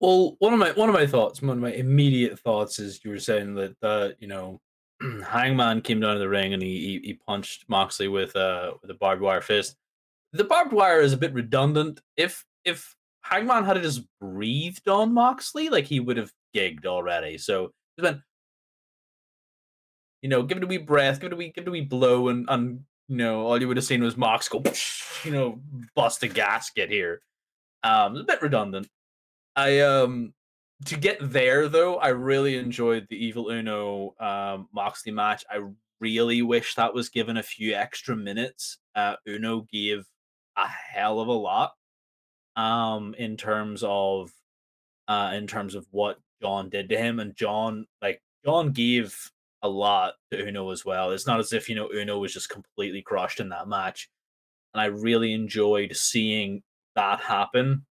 Well, one of my one of my thoughts, one of my immediate thoughts is you were saying that uh, you know, *clears throat* Hangman came down to the ring and he he, he punched Moxley with uh with a barbed wire fist the barbed wire is a bit redundant. If if Hangman had just breathed on Moxley, like he would have gigged already. So just went, you know, give it a wee breath, give it a wee, give it a wee blow, and and you know, all you would have seen was Mox go, *laughs* you know, bust a gasket here. Um, a bit redundant. I um to get there though, I really enjoyed the Evil Uno um Moxley match. I really wish that was given a few extra minutes. Uh, Uno gave a hell of a lot um in terms of uh in terms of what Jon did to him and Jon like Jon gave a lot to Uno as well. It's not as if you know Uno was just completely crushed in that match. And I really enjoyed seeing that happen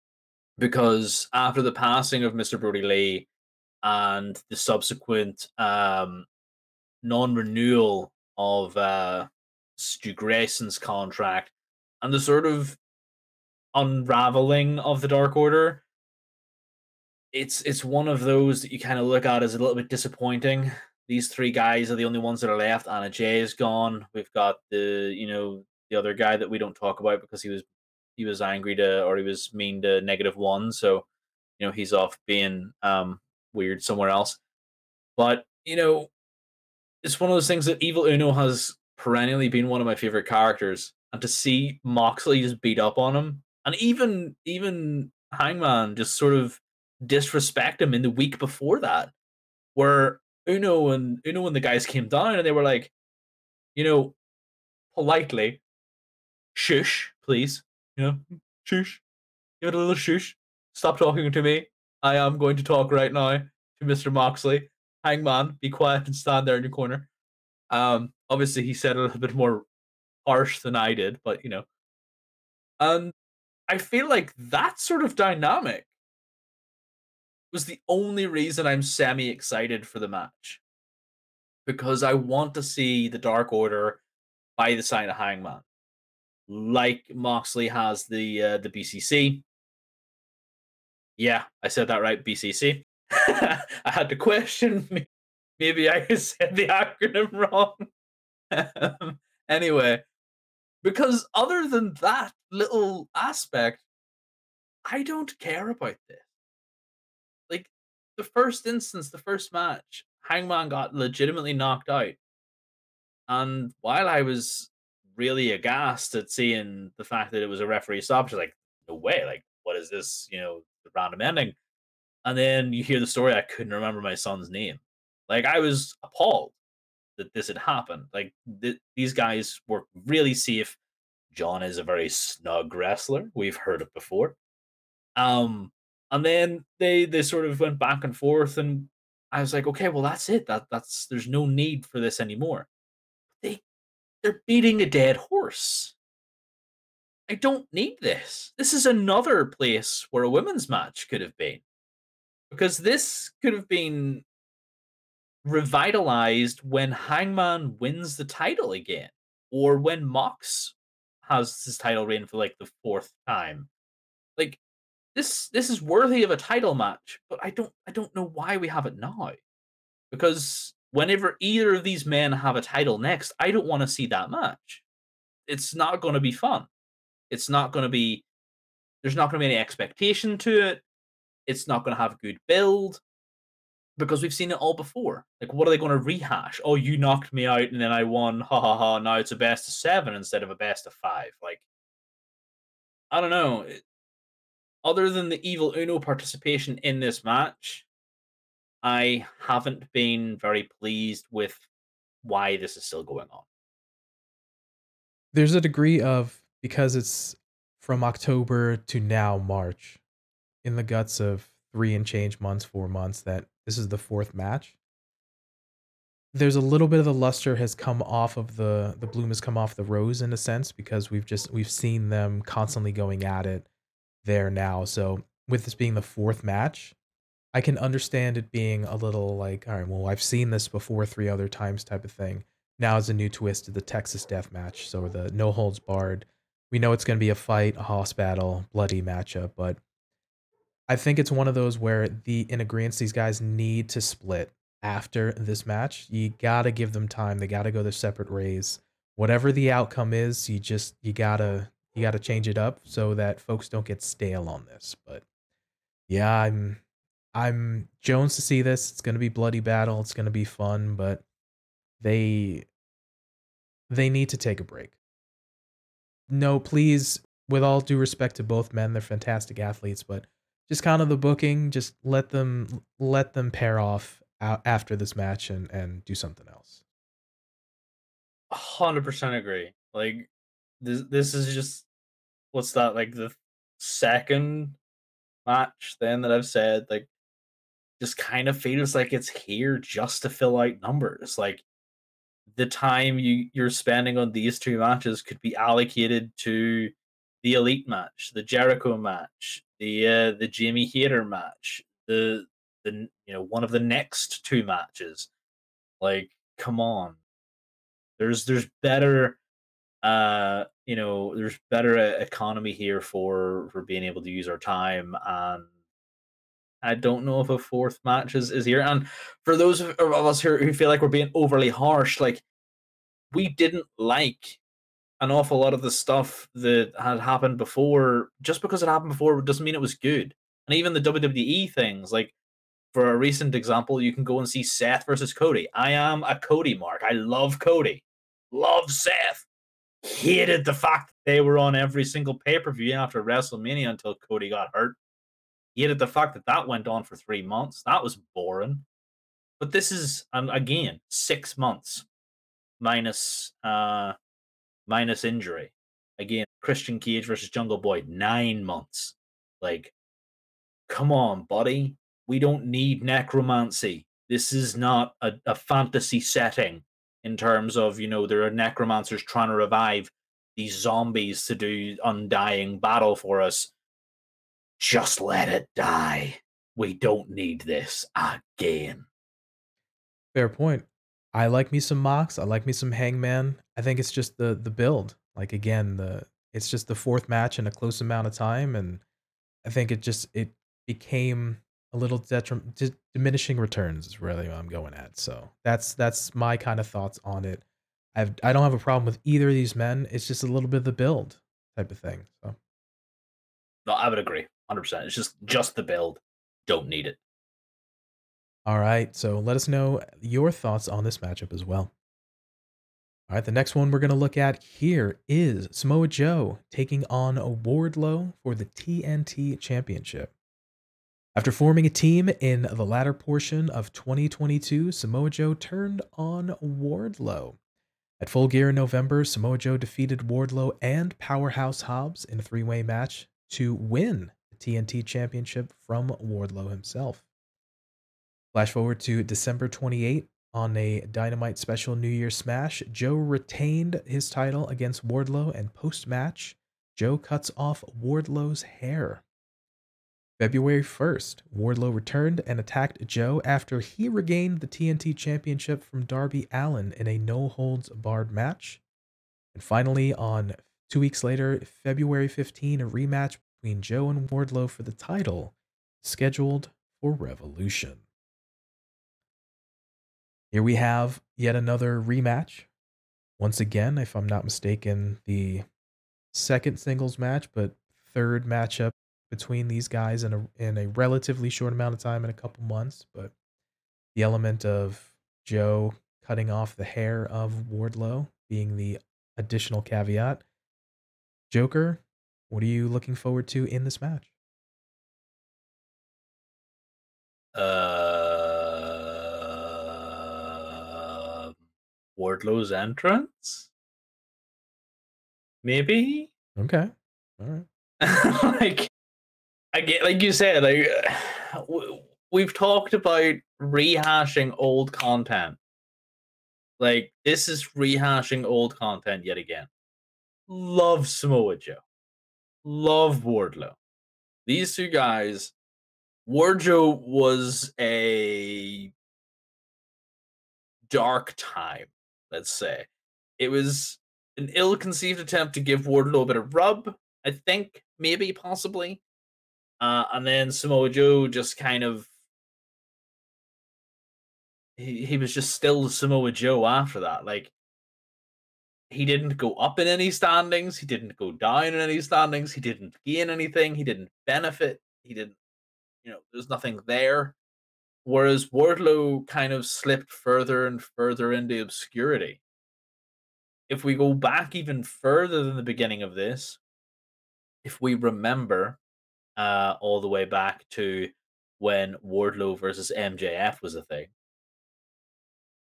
because after the passing of Mr. Brodie Lee and the subsequent um non-renewal of uh Stu Grayson's contract, and the sort of unraveling of the Dark Order, it's it's one of those that you kind of look at as a little bit disappointing. These three guys are the only ones that are left. Anna Jay is gone. We've got the you know the other guy that we don't talk about because he was he was angry to or he was mean to negative one. So you know he's off being um weird somewhere else. But you know it's one of those things that Evil Uno has perennially been one of my favorite characters and to see Moxley just beat up on him, and even even Hangman just sort of disrespect him in the week before that, where Uno and Uno and the guys came down and they were like, you know, politely, shush, please, you know, shush, give it a little shush, stop talking to me. I am going to talk right now to Mr. Moxley. Hangman, be quiet and stand there in your corner. Um, obviously, he said a little bit more harsh than I did, but you know. And I feel like that sort of dynamic was the only reason I'm semi excited for the match. Because I want to see the Dark Order by the side of Hangman. Like Moxley has the uh, the BCC. Yeah, I said that right, BCC. *laughs* I had to question *laughs* maybe I *laughs* said the acronym wrong. anyway, because other than that little aspect, I don't care about this. Like the first instance, the first match, Hangman got legitimately knocked out. And while I was really aghast at seeing the fact that it was a referee stoppage. Like, no way! Like, what is this? You know, the random ending. And then you hear the story. I couldn't remember my son's name. Like, I was appalled that this had happened. Like, th- these guys were really safe. Jon is a very snug wrestler. We've heard it before. Um, and then they they sort of went back and forth, and I was like, okay, well, that's it. That that's there's no need for this anymore. They they're beating a dead horse. I don't need this. This is another place where a women's match could have been. Because this could have been revitalized when Hangman wins the title again, or when Mox has his title reign for like the fourth time. Like this this is worthy of a title match, but I don't I don't know why we have it now. Because whenever either of these men have a title next, I don't want to see that match. It's not going to be fun. It's not going to be there's not going to be any expectation to it. It's not going to have a good build because we've seen it all before. Like, what are they going to rehash? Oh, you knocked me out and then I won. Ha ha ha. Now it's a best of seven instead of a best of five. Like, I don't know. Eh, other than the Evil Uno participation in this match, I haven't been very pleased with why this is still going on. There's a degree of because it's from October to now March, in the guts of three and change months, four months, that this is the fourth match. There's a little bit of the luster has come off of the the bloom has come off the rose in a sense because we've just we've seen them constantly going at it there now. So with this being the fourth match, I can understand it being a little like, all right, well, I've seen this before three other times type of thing. Now is a new twist to the Texas Death Match, so the no holds barred. We know it's going to be a fight, a hoss battle, bloody matchup, but I think it's one of those where the in agreement these guys need to split after this match. You gotta give them time. They gotta go their separate ways. Whatever the outcome is, you just you gotta you gotta change it up so that folks don't get stale on this. But yeah, I'm I'm Jones to see this. It's gonna be bloody battle. It's gonna be fun, but they they need to take a break. No, please, with all due respect to both men, they're fantastic athletes, but just kind of the booking, just let them let them pair off after this match and and do something else. Hundred percent agree. Like this, this is just what's that like the second match then that I've said like just kind of feels like it's here just to fill out numbers. Like the time you you're spending on these two matches could be allocated to the elite match, the Jericho match, the uh, the Jamie Hayter match, the the you know one of the next two matches. Like, come on, there's there's better uh you know there's better economy here for for being able to use our time and I don't know if a fourth match is, is here. And for those of, us who, who feel like we're being overly harsh, like we didn't like an awful lot of the stuff that had happened before. Just because it happened before doesn't mean it was good. And even the WWE things, like for a recent example, you can go and see Seth versus Cody. I am a Cody mark. I love Cody. Love Seth. Hated the fact that they were on every single pay per view after WrestleMania until Cody got hurt. Hated the fact that that went on for three months. That was boring. But this is, again, six months minus uh, minus injury. Again, Christian Cage versus Jungle Boy, nine months. Like, come on, buddy. We don't need necromancy. This is not a, a fantasy setting in terms of, you know, there are necromancers trying to revive these zombies to do undying battle for us just let it die. We don't need this again. Fair point. I like me some Mox. I like me some Hangman. I think it's just the the build. Like again, the it's just the fourth match in a close amount of time, and I think it just it became a little detriment, d- diminishing returns is really what I'm going at. So that's that's my kind of thoughts on it. I've I don't have a problem with either of these men. It's just a little bit of the build type of thing. So no, I would agree. 100%. It's just just the build. Don't need it. All right. So let us know your thoughts on this matchup as well. All right, the next one we're going to look at here is Samoa Joe taking on Wardlow for the TNT Championship. After forming a team in the latter portion of 2022, Samoa Joe turned on Wardlow. At Full Gear in November, Samoa Joe defeated Wardlow and Powerhouse Hobbs in a three way match to win the TNT Championship from Wardlow himself. Flash forward to December 28 on a Dynamite special New Year Smash. Joe retained his title against Wardlow, and post match, Joe cuts off Wardlow's hair. February 1st, Wardlow returned and attacked Joe after he regained the TNT Championship from Darby Allin in a no holds barred match. And finally, on two weeks later, February 15, a rematch between Joe and Wardlow for the title, scheduled for Revolution. Here we have yet another rematch. Once again, if I'm not mistaken, the second singles match, but third matchup between these guys in a in a relatively short amount of time in a couple months, but the element of Joe cutting off the hair of Wardlow being the additional caveat. Joker, what are you looking forward to in this match? Uh, Wardlow's entrance? Maybe? Okay. All right. *laughs* like I get like you said, like uh, we've talked about rehashing old content. Like this is rehashing old content yet again. Love Samoa Joe. Love Wardlow. These two guys, Wardlow was a dark time, let's say. It was an ill-conceived attempt to give Ward a little bit of rub, I think, maybe, possibly. Uh, and then Samoa Joe just kind of he, he was just still Samoa Joe after that. Like he didn't go up in any standings, he didn't go down in any standings, he didn't gain anything, he didn't benefit, he didn't, you know, there's nothing there. Whereas Wardlow kind of slipped further and further into obscurity. If we go back even further than the beginning of this, if we remember uh, all the way back to when Wardlow versus MJF was a thing.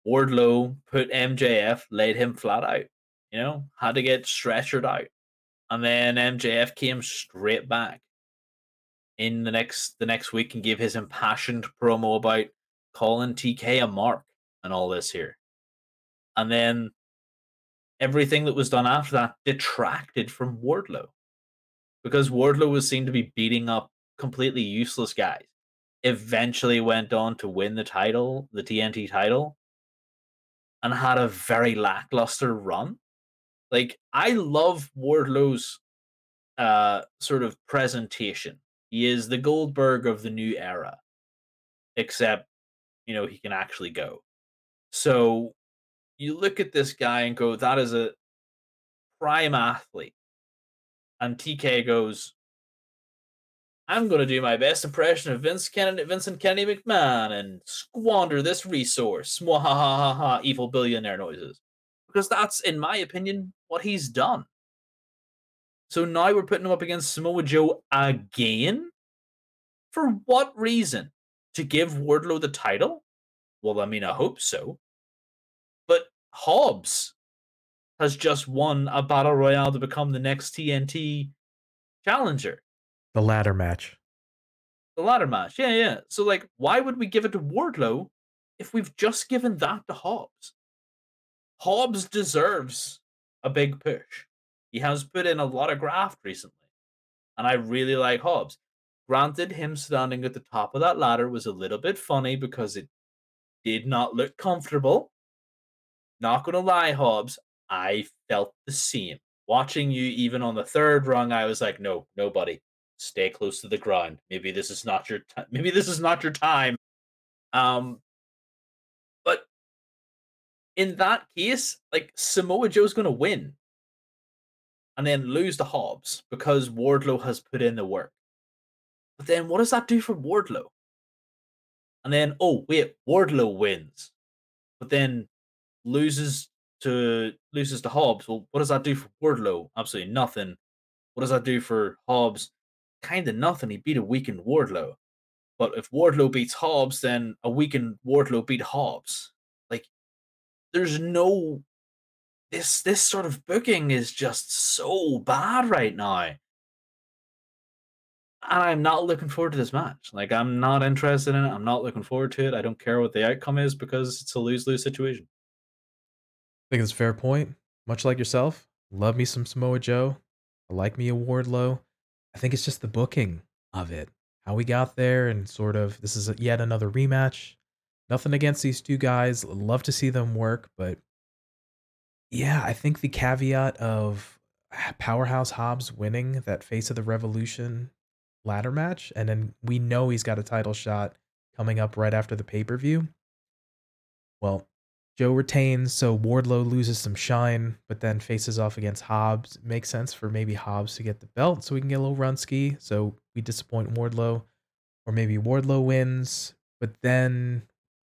Wardlow put MJF, laid him flat out, you know, had to get stretchered out. And then MJF came straight back in the next the next week and gave his impassioned promo about calling TK a mark and all this here. And then everything that was done after that detracted from Wardlow because Wardlow was seen to be beating up completely useless guys. Eventually went on to win the title, the TNT title, and had a very lackluster run. Like I love Wardlow's uh sort of presentation. He is the Goldberg of the new era. Except, you know, he can actually go. So you look at this guy and go, that is a prime athlete and TK goes, I'm going to do my best impression of Vince Kennedy, Vincent Kennedy McMahon and squander this resource. Mwahahaha, evil billionaire noises. Because that's, in my opinion, what he's done. So now we're putting him up against Samoa Joe again? For what reason? To give Wardlow the title? Well, I mean, I hope so. But Hobbs has just won a battle royale to become the next TNT challenger. The ladder match. The ladder match. Yeah, yeah. So like why would we give it to Wardlow if we've just given that to Hobbs? Hobbs deserves a big push. He has put in a lot of graft recently. And I really like Hobbs. Granted, him standing at the top of that ladder was a little bit funny because it did not look comfortable. Not gonna lie, Hobbs, I felt the same. Watching you even on the third rung, I was like, no, nobody. Stay close to the ground. Maybe this is not your time. Maybe this is not your time. Um, but in that case, like Samoa Joe's gonna win and then lose to Hobbs because Wardlow has put in the work. But then what does that do for Wardlow? And then, oh, wait, Wardlow wins, but then loses to loses to Hobbs. Well, what does that do for Wardlow? Absolutely nothing. What does that do for Hobbs? Kind of nothing. He beat a weakened Wardlow. But if Wardlow beats Hobbs, then a weakened Wardlow beat Hobbs. Like, there's no this this sort of booking is just so bad right now. And I'm not looking forward to this match. Like, I'm not interested in it. I'm not looking forward to it. I don't care what the outcome is because it's a lose lose situation. I think it's a fair point. Much like yourself, love me some Samoa Joe. I like me a Wardlow. I think it's just the booking of it, how we got there, and sort of this is yet another rematch. Nothing against these two guys. Love to see them work, but yeah, I think the caveat of Powerhouse Hobbs winning that Face of the Revolution ladder match, and then we know he's got a title shot coming up right after the pay per view. Well, Joe retains, so Wardlow loses some shine, but then faces off against Hobbs. Makes sense for maybe Hobbs to get the belt so we can get a little run ski. So we disappoint Wardlow. Or maybe Wardlow wins, but then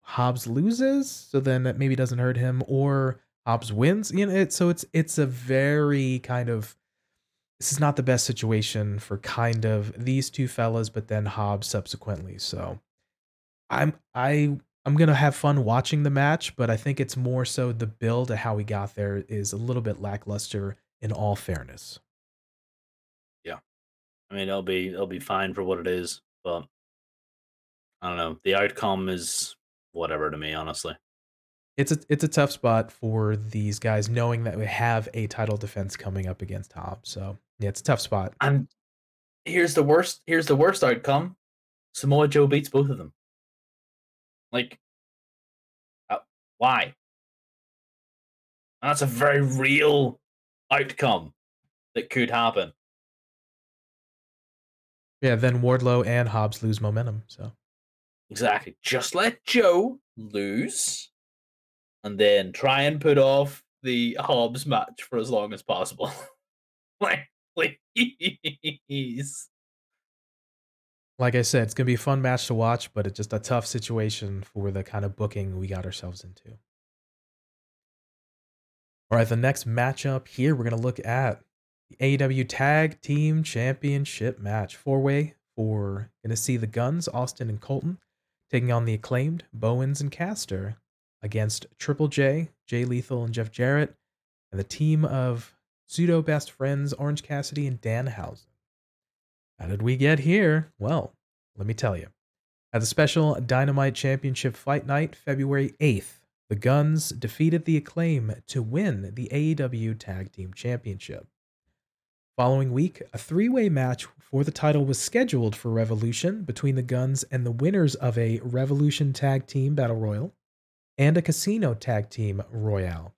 Hobbs loses, so then that maybe doesn't hurt him, or Hobbs wins. You know, it, so it's it's a very kind of this is not the best situation for kind of these two fellas, but then Hobbs subsequently. So I'm I I'm gonna have fun watching the match, but I think it's more so the build of how we got there is a little bit lackluster. In all fairness, yeah, I mean it'll be it'll be fine for what it is, but I don't know. The outcome is whatever to me, honestly. It's a it's a tough spot for these guys, knowing that we have a title defense coming up against Hobbs. So yeah, it's a tough spot. And here's the worst. Here's the worst outcome. Samoa Joe beats both of them. Like, uh, why? And that's a very real outcome that could happen. Yeah, then Wardlow and Hobbs lose momentum. So exactly, just let Joe lose, and then try and put off the Hobbs match for as long as possible. *laughs* like, please. Like I said, it's gonna be a fun match to watch, but it's just a tough situation for the kind of booking we got ourselves into. All right, the next matchup here, we're gonna look at the AEW Tag Team Championship match, four way for gonna see the Guns, Austin and Colten, taking on the acclaimed Bowens and Caster against Triple J, Jay Lethal, and Jeff Jarrett, and the team of pseudo best friends Orange Cassidy and Danhausen. How did we get here? Well, let me tell you. At the special Dynamite Championship Fight Night, February 8th, the Guns defeated the Acclaim to win the AEW Tag Team Championship. Following week, a three way match for the title was scheduled for Revolution between the Guns and the winners of a Revolution Tag Team Battle Royal and a Casino Tag Team Royale.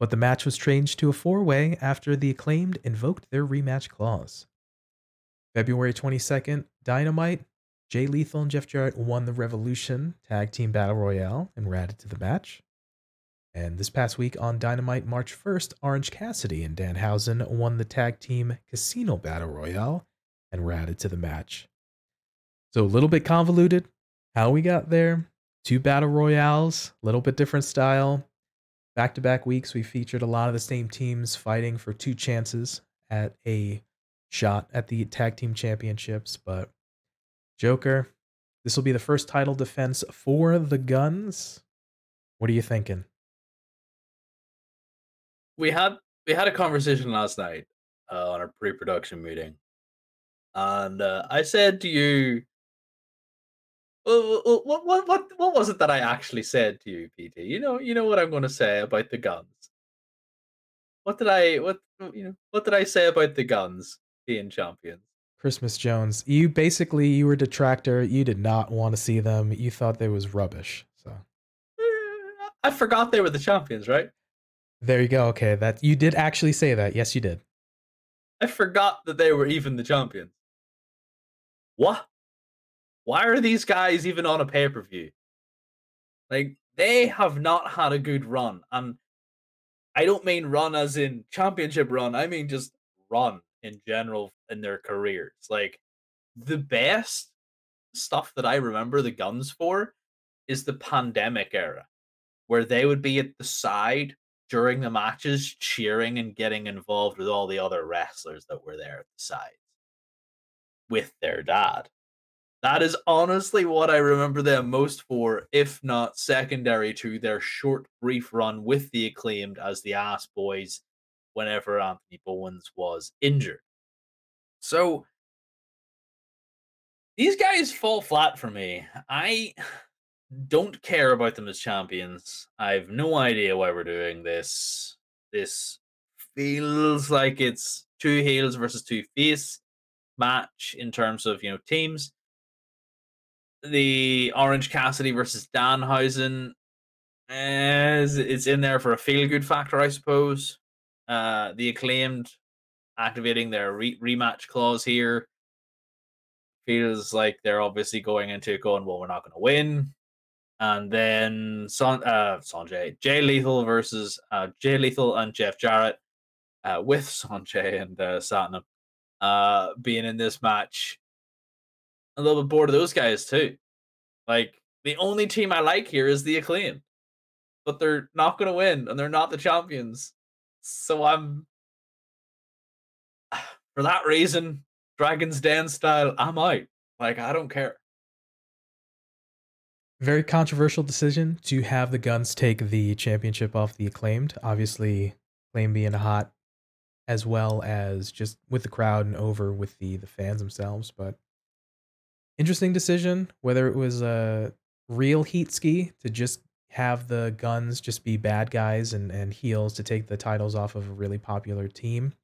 But the match was changed to a four way after the Acclaimed invoked their rematch clause. February 22nd, Dynamite, Jay Lethal and Jeff Jarrett won the Revolution Tag Team Battle Royale and were added to the match. And this past week on Dynamite, March 1st, Orange Cassidy and Danhausen won the Tag Team Casino Battle Royale and were added to the match. So a little bit convoluted how we got there. Two battle royales, a little bit different style. Back to back weeks, we featured a lot of the same teams fighting for two chances at a shot at the tag team championships. But Joker, this will be the first title defense for the Guns. What are you thinking? We had we had a conversation last night uh, on our pre-production meeting, and uh, I said to you, what, what what what what was it that I actually said to you, PT? You know you know what I'm going to say about the Guns. What did I what you know what did I say about the Guns? being champions. Christmas Jones, you basically you were a detractor. You did not want to see them. You thought they was rubbish. So eh, I forgot they were the champions, right? There you go. Okay, that you did actually say that. Yes, you did. I forgot that they were even the champions. What? Why are these guys even on a pay per view? Like they have not had a good run, and I don't mean run as in championship run. I mean just run in general in their careers. Like the best stuff that I remember the guns for is the pandemic era, where they would be at the side during the matches cheering and getting involved with all the other wrestlers that were there at the sides with their dad. That is honestly what I remember them most for, if not secondary to their short, brief run with the acclaimed as the ass boys whenever Anthony Bowens was injured. So these guys fall flat for me. I don't care about them as champions. I have no idea why we're doing this. This feels like it's two heels versus two face match in terms of you know teams. The Orange Cassidy versus Danhausen is it's in there for a feel good factor, I suppose. Uh, the acclaimed activating their re- rematch clause here feels like they're obviously going into going, well, we're not going to win. And then Son, uh, Sonjay, Jay Lethal versus uh, Jay Lethal and Jeff Jarrett uh, with *laughs* Sonjay and uh, Satnam uh, being in this match. A little bit bored of those guys too. Like the only team I like here is the acclaim, but they're not going to win and they're not the champions. So I'm *sighs* for that reason, Dragon's Den style, I'm out. Like I don't care. Very controversial decision to have the Guns take the championship off the acclaimed. Obviously, Acclaim being hot, as well as just with the crowd and over with the the fans themselves. But interesting decision. Whether it was a real heat ski to just have the Guns just be bad guys and and heels to take the titles off of a really popular team,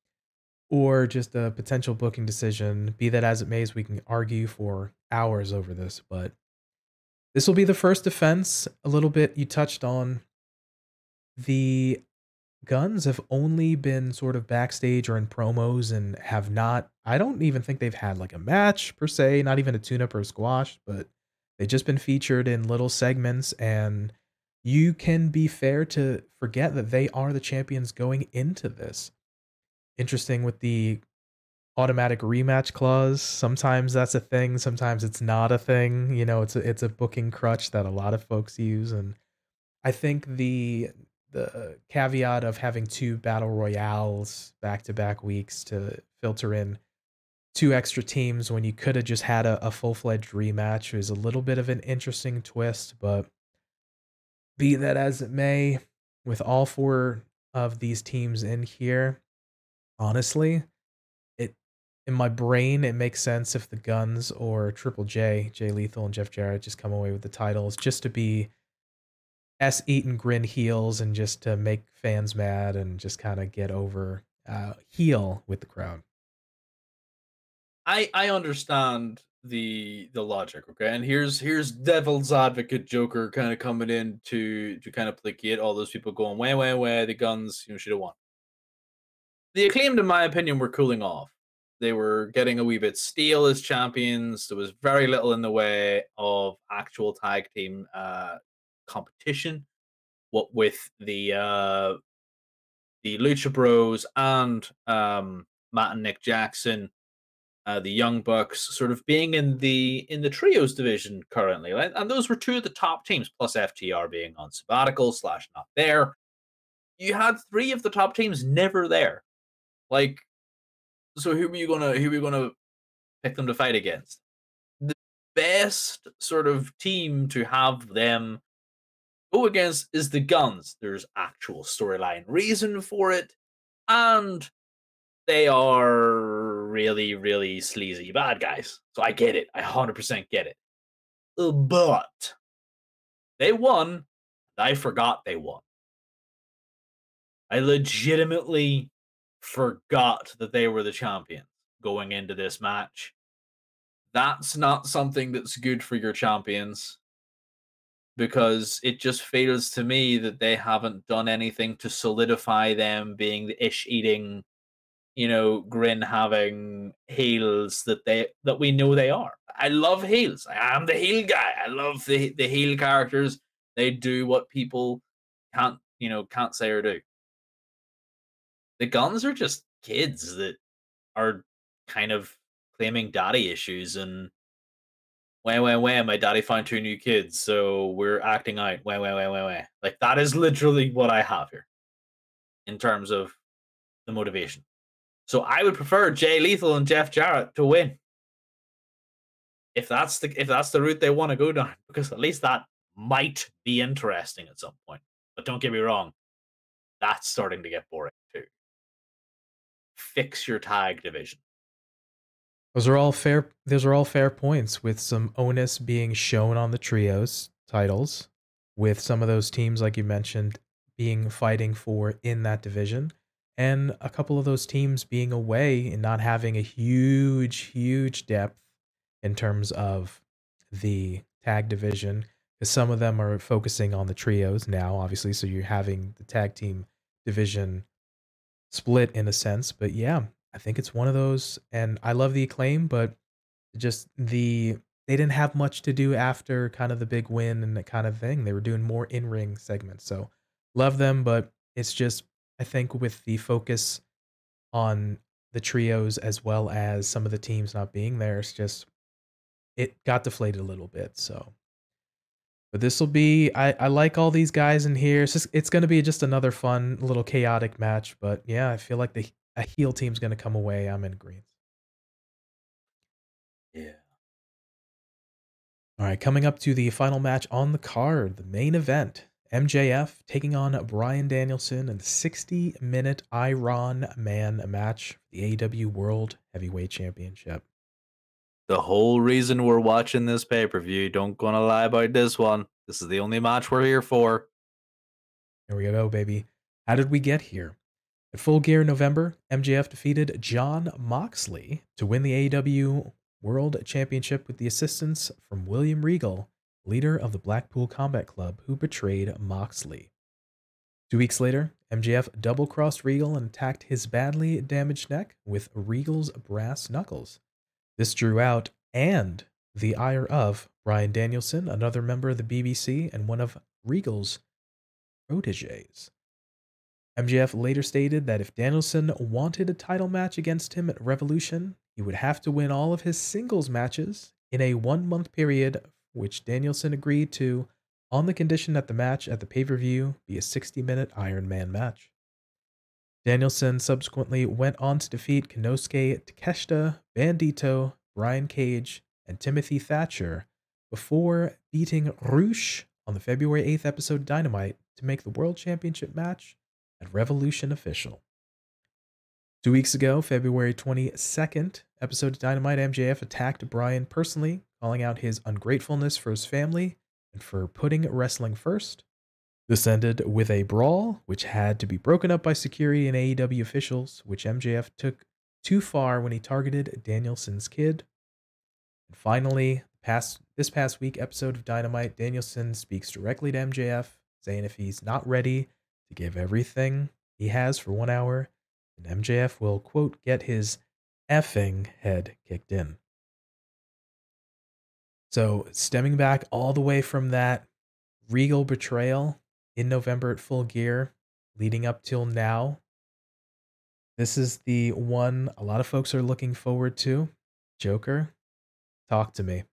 or just a potential booking decision. Be that as it may, as we can argue for hours over this, but this will be the first defense. A little bit you touched on the guns have only been sort of backstage or in promos and have not I don't even think they've had like a match per se, not even a tune up or a squash, but they've just been featured in little segments and you can be fair to forget that they are the champions going into this. Interesting with the automatic rematch clause. Sometimes that's a thing, sometimes it's not a thing. You know, it's a it's a booking crutch that a lot of folks use and I think the the caveat of having two battle royales back to back weeks to filter in two extra teams when you could have just had a, a full fledged rematch is a little bit of an interesting twist, but be that as it may, with all four of these teams in here, honestly, it in my brain, it makes sense if the Guns or Triple J, Jay Lethal and Jeff Jarrett just come away with the titles just to be S eat and grin heels and just to make fans mad and just kind of get over uh, heel with the crowd. I I understand the the logic, okay? And here's here's devil's advocate Joker kind of coming in to to kind of placate all those people going way way way the guns you know should have won. The acclaimed, in my opinion, were cooling off they were getting a wee bit stale as champions. There was very little in the way of actual tag team uh, competition. What with the uh, the Lucha Bros and um, Matt and Nick Jackson, uh, the Young Bucks, sort of being in the in the trios division currently, right? and those were two of the top teams, plus FTR being on sabbatical slash not there. You had three of the top teams never there. Like so who are you gonna who are you gonna pick them to fight against? The best sort of team to have them go against is the guns. There's actual storyline reason for it, and they are really, really sleazy bad guys. So I get it. I 100% get it. Uh, but they won. I forgot they won. I legitimately forgot that they were the champions going into this match. That's not something that's good for your champions because it just feels to me that they haven't done anything to solidify them being the ish eating, you know, grin having heels that they that we know they are. I love heels. I am the heel guy. I love the the heel characters. They do what people can't, you know, can't say or do the guns are just kids that are kind of claiming daddy issues and wah wah wah my daddy found two new kids so we're acting out wah wah wah wah wah like that is literally what i have here in terms of the motivation. So I would prefer Jay Lethal and Jeff Jarrett to win. If that's the if that's the route they want to go down, *laughs* because at least that might be interesting at some point. But don't get me wrong, that's starting to get boring too. Fix your tag division. Those are all fair. Those are all fair points. With some onus being shown on the trios titles, with some of those teams like you mentioned being fighting for in that division, and a couple of those teams being away and not having a huge, huge depth in terms of the tag division. Because some of them are focusing on the trios now, obviously. So you're having the tag team division split in a sense. But yeah, I think it's one of those. And I love the acclaim, but just the they didn't have much to do after kind of the big win and that kind of thing. They were doing more in ring segments. So love them, but it's just I think with the focus on the trios as well as some of the teams not being there, it's just it got deflated a little bit. So but this will be I, I like all these guys in here. It's just it's gonna be just another fun little chaotic match. But yeah, I feel like the a heel team's gonna come away. I'm in greens. Yeah. All right, coming up to the final match on the card, the main event. MJF taking on Bryan Danielson in the 60 minute Iron Man match, the AEW World Heavyweight Championship. The whole reason we're watching this pay per view, don't gonna lie about this one. This is the only match we're here for. Here we go, baby. How did we get here? At Full Gear in November, MJF defeated Jon Moxley to win the AEW World Championship with the assistance from William Regal leader of the Blackpool Combat Club who betrayed Moxley. Two weeks later, MJF double crossed Regal and attacked his badly damaged neck with Regal's brass knuckles. This drew out and the ire of Bryan Danielson, another member of the BCC and one of Regal's proteges. MJF later stated that if Danielson wanted a title match against him at Revolution, he would have to win all of his singles matches in a one month period which Danielson agreed to on the condition that the match at the pay per view be a 60 minute Iron Man match. Danielson subsequently went on to defeat Konosuke Takeshita, Bandito, Brian Cage, and Timothy Thatcher before beating Rush on the February 8th episode Dynamite to make the World Championship match at Revolution official. Two weeks ago, February 22nd, episode of Dynamite MJF attacked Bryan personally, calling out his ungratefulness for his family and for putting wrestling first. This ended with a brawl, which had to be broken up by security and AEW officials, which MJF took too far when he targeted Danielson's kid. And finally, past this past week episode of Dynamite, Danielson speaks directly to MJF, saying if he's not ready to give everything he has for one hour, then MJF will quote get his effing head kicked in. So, stemming back all the way from that Regal betrayal in November at Full Gear, leading up till now, this is the one a lot of folks are looking forward to. Joker, talk to me.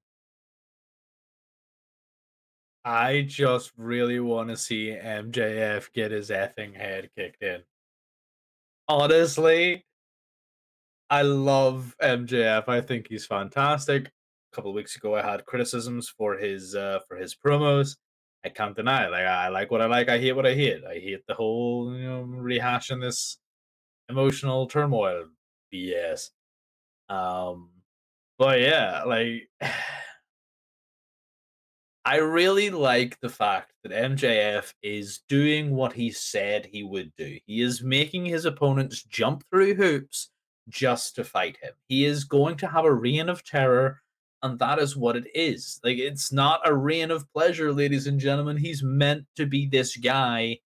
I just really want to see MJF get his effing head kicked in. Honestly, I love MJF. I think he's fantastic couple of weeks ago I had criticisms for his uh for his promos. I can't deny it. Like I like what I like, I hate what I hate. I hate the whole you know rehashing this emotional turmoil BS. Um but yeah, like *sighs* I really like the fact that MJF is doing what he said he would do. He is making his opponents jump through hoops just to fight him. He is going to have a reign of terror and that is what it is. Like it's not a reign of pleasure, ladies and gentlemen. He's meant to be this guy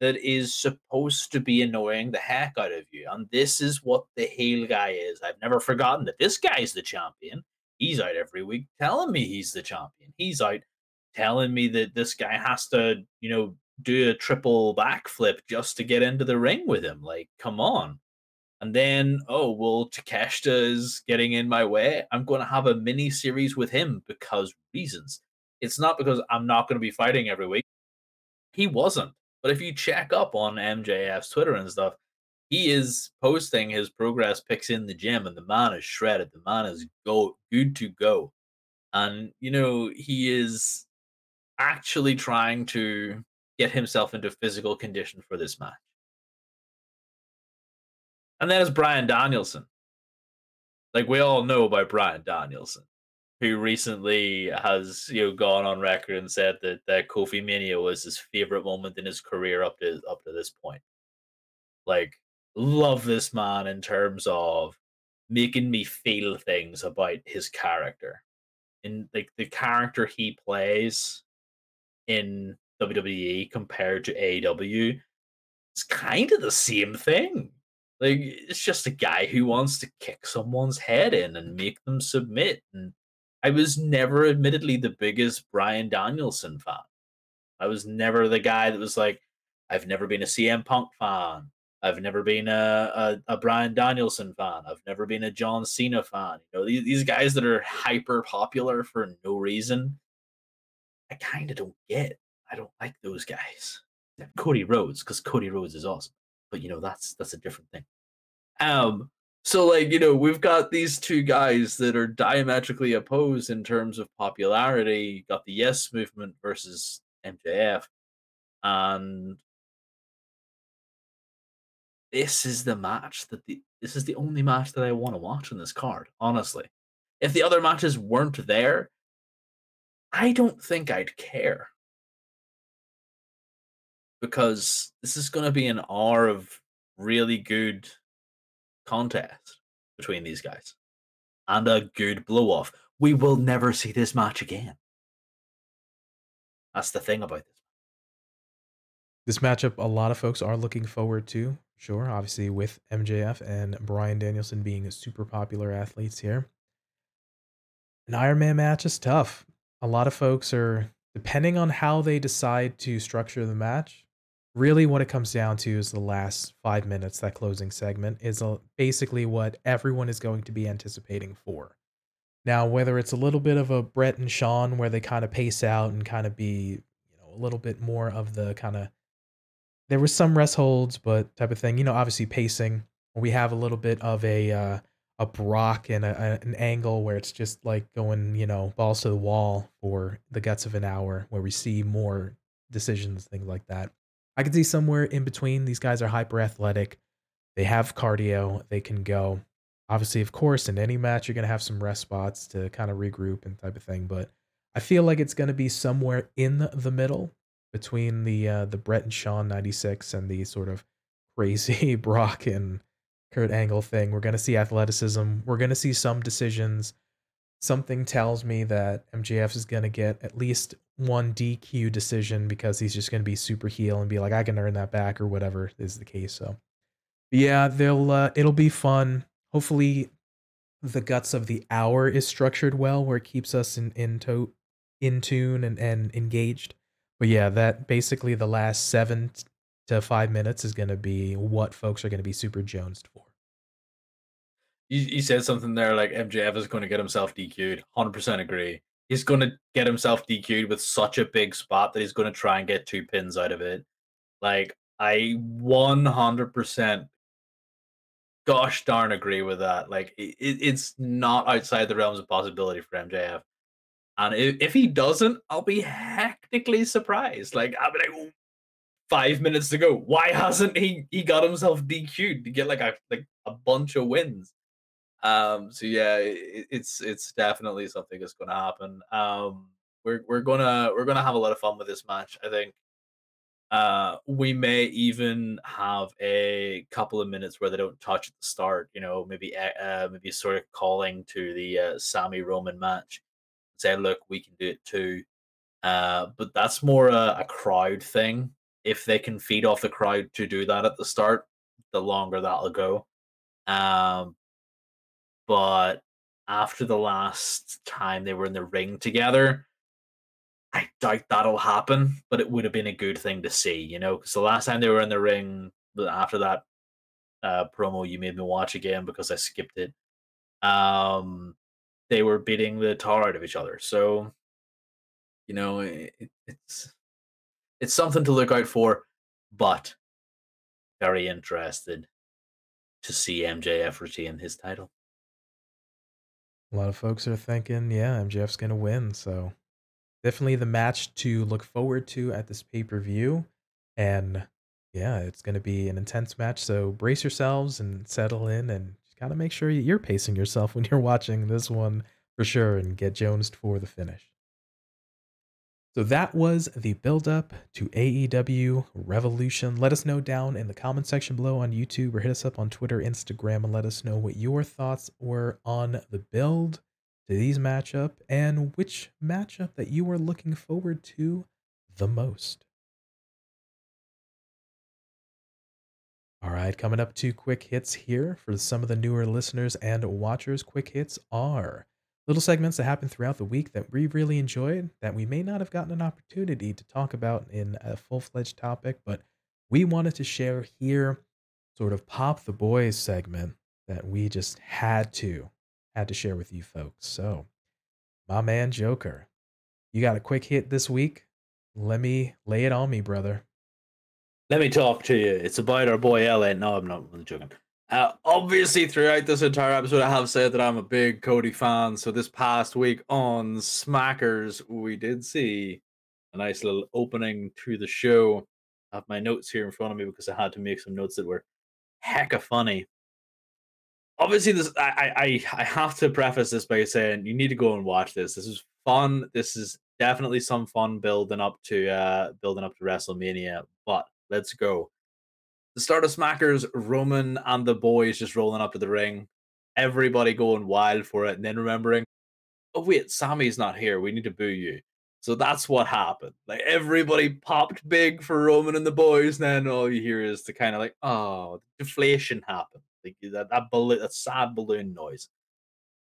that is supposed to be annoying the heck out of you. And this is what the heel guy is. I've never forgotten that this guy's the champion. He's out every week telling me he's the champion. He's out telling me that this guy has to, you know, do a triple backflip just to get into the ring with him. Like, come on. And then, oh, well, Takeshita is getting in my way. I'm going to have a mini series with him because reasons. It's not because I'm not going to be fighting every week. He wasn't. But if you check up on MJF's Twitter and stuff, he is posting his progress pics in the gym, and the man is shredded. The man is go good to go, and you know he is actually trying to get himself into physical condition for this match. And then it's Bryan Danielson. Like we all know about Bryan Danielson, who recently has you know gone on record and said that that Kofi Mania was his favorite moment in his career up to up to this point. Like love this man in terms of making me feel things about his character. And like the character he plays in WWE compared to AEW, it's kind of the same thing. Like it's just a guy who wants to kick someone's head in and make them submit. And I was never admittedly the biggest Bryan Danielson fan. I was never the guy that was like, I've never been a CM Punk fan. I've never been a, a, a Bryan Danielson fan. I've never been a John Cena fan. You know, these, these guys that are hyper popular for no reason. I kind of don't get. I don't like those guys. Cody Rhodes, because Cody Rhodes is awesome. But you know, that's that's a different thing. Um, so like, you know, we've got these two guys that are diametrically opposed in terms of popularity. You got the Yes movement versus MJF. And this is the match that the this is the only match that I want to watch on this card, honestly. If the other matches weren't there, I don't think I'd care because this is going to be an hour of really good contest between these guys and a good blow off. We will never see this match again. That's the thing about this. This matchup, a lot of folks are looking forward to. Sure, obviously with MJF and Bryan Danielson being super popular athletes here. An Iron Man match is tough. A lot of folks are, depending on how they decide to structure the match, really what it comes down to is the last five minutes that closing segment is basically what everyone is going to be anticipating for now whether it's a little bit of a Bret and shawn where they kind of pace out and kind of be you know a little bit more of the kind of there was some rest holds but type of thing you know obviously pacing we have a little bit of a uh, a Brock and a, an angle where it's just like going, you know, balls to the wall for the guts of an hour, where we see more decisions, things like that. I could see somewhere in between. These guys are hyper athletic. They have cardio. They can go. Obviously, of course, in any match, you're going to have some rest spots to kind of regroup and type of thing. But I feel like it's going to be somewhere in the middle between the uh, the Bret and Shawn 96 and the sort of crazy *laughs* Brock and Kurt Angle thing. We're going to see athleticism. We're going to see some decisions. Something tells me that MJF is going to get at least one DQ decision because he's just going to be super heel and be like, I can earn that back or whatever is the case. So, yeah, they'll uh, it'll be fun. Hopefully, the guts of the hour is structured well, where it keeps us in in, to- in tune and and engaged. But yeah, that basically the last seven to five minutes is going to be what folks are going to be super jonesed for. You, you said something there like MJF is going to get himself DQ'd. Hundred percent agree he's going to get himself DQ'd with such a big spot that he's going to try and get two pins out of it. Like, I 100% gosh darn agree with that. Like, it, it's not outside the realms of possibility for MJF. And if, if he doesn't, I'll be hectically surprised. Like, I'll be like, five minutes to go. Why hasn't he he got himself DQ'd to get like a like a bunch of wins? Um, so yeah, it, it's it's definitely something that's going to happen. Um, we're we're gonna we're gonna have a lot of fun with this match. I think. Uh, we may even have a couple of minutes where they don't touch at the start. You know, maybe uh, uh maybe sort of calling to the uh, Sami Roman match, say, look, we can do it too. Uh, but that's more a, a crowd thing. If they can feed off the crowd to do that at the start, the longer that'll go. Um, but after the last time they were in the ring together, I doubt that'll happen, but it would have been a good thing to see, you know, because the last time they were in the ring, after that uh, promo you made me watch again because I skipped it, um, they were beating the tar out of each other. So, you know, it, it's it's something to look out for. but very interested to see MJF retain his title. A lot of folks are thinking, yeah, MJF's gonna win, so definitely the match to look forward to at this pay-per-view, and yeah, it's gonna be an intense match, so brace yourselves and settle in and just gotta make sure you're pacing yourself *laughs* when you're watching this one for sure and get jonesed for the finish. So that was the build up to AEW Revolution. Let us know down in the comment section below on YouTube or hit us up on Twitter, Instagram, and let us know what your thoughts were on the build to these matchup and which matchup that you are looking forward to the most. All right, coming up two quick hits here for some of the newer listeners and watchers. Quick hits are little segments that happen throughout the week that we really enjoyed that we may not have gotten an opportunity to talk about in a full-fledged topic but we wanted to share here sort of pop the boys segment that we just had to had to share with you folks. So my man joker you got a quick hit this week? Let me lay it on me brother. Let me talk to you. It's about our boy la no i'm not really joking uh, obviously, throughout this entire episode, I have said that I'm a big Cody fan. So this past week on Smackers, we did see a nice little opening to the show. I have my notes here in front of me because I had to make some notes that were hecka funny. Obviously, this I I I have to preface this by saying you need to go and watch this. This is fun. This is definitely some fun building up to uh building up to WrestleMania. But let's go. The start of Smackers, Roman and the boys just rolling up to the ring. Everybody going wild for it, and then remembering, oh wait, Sami's not here. We need to boo you. So that's what happened. Like everybody popped big for Roman and the boys. and Then all you hear is the kind of like, oh, deflation happened. Like that that that sad balloon noise.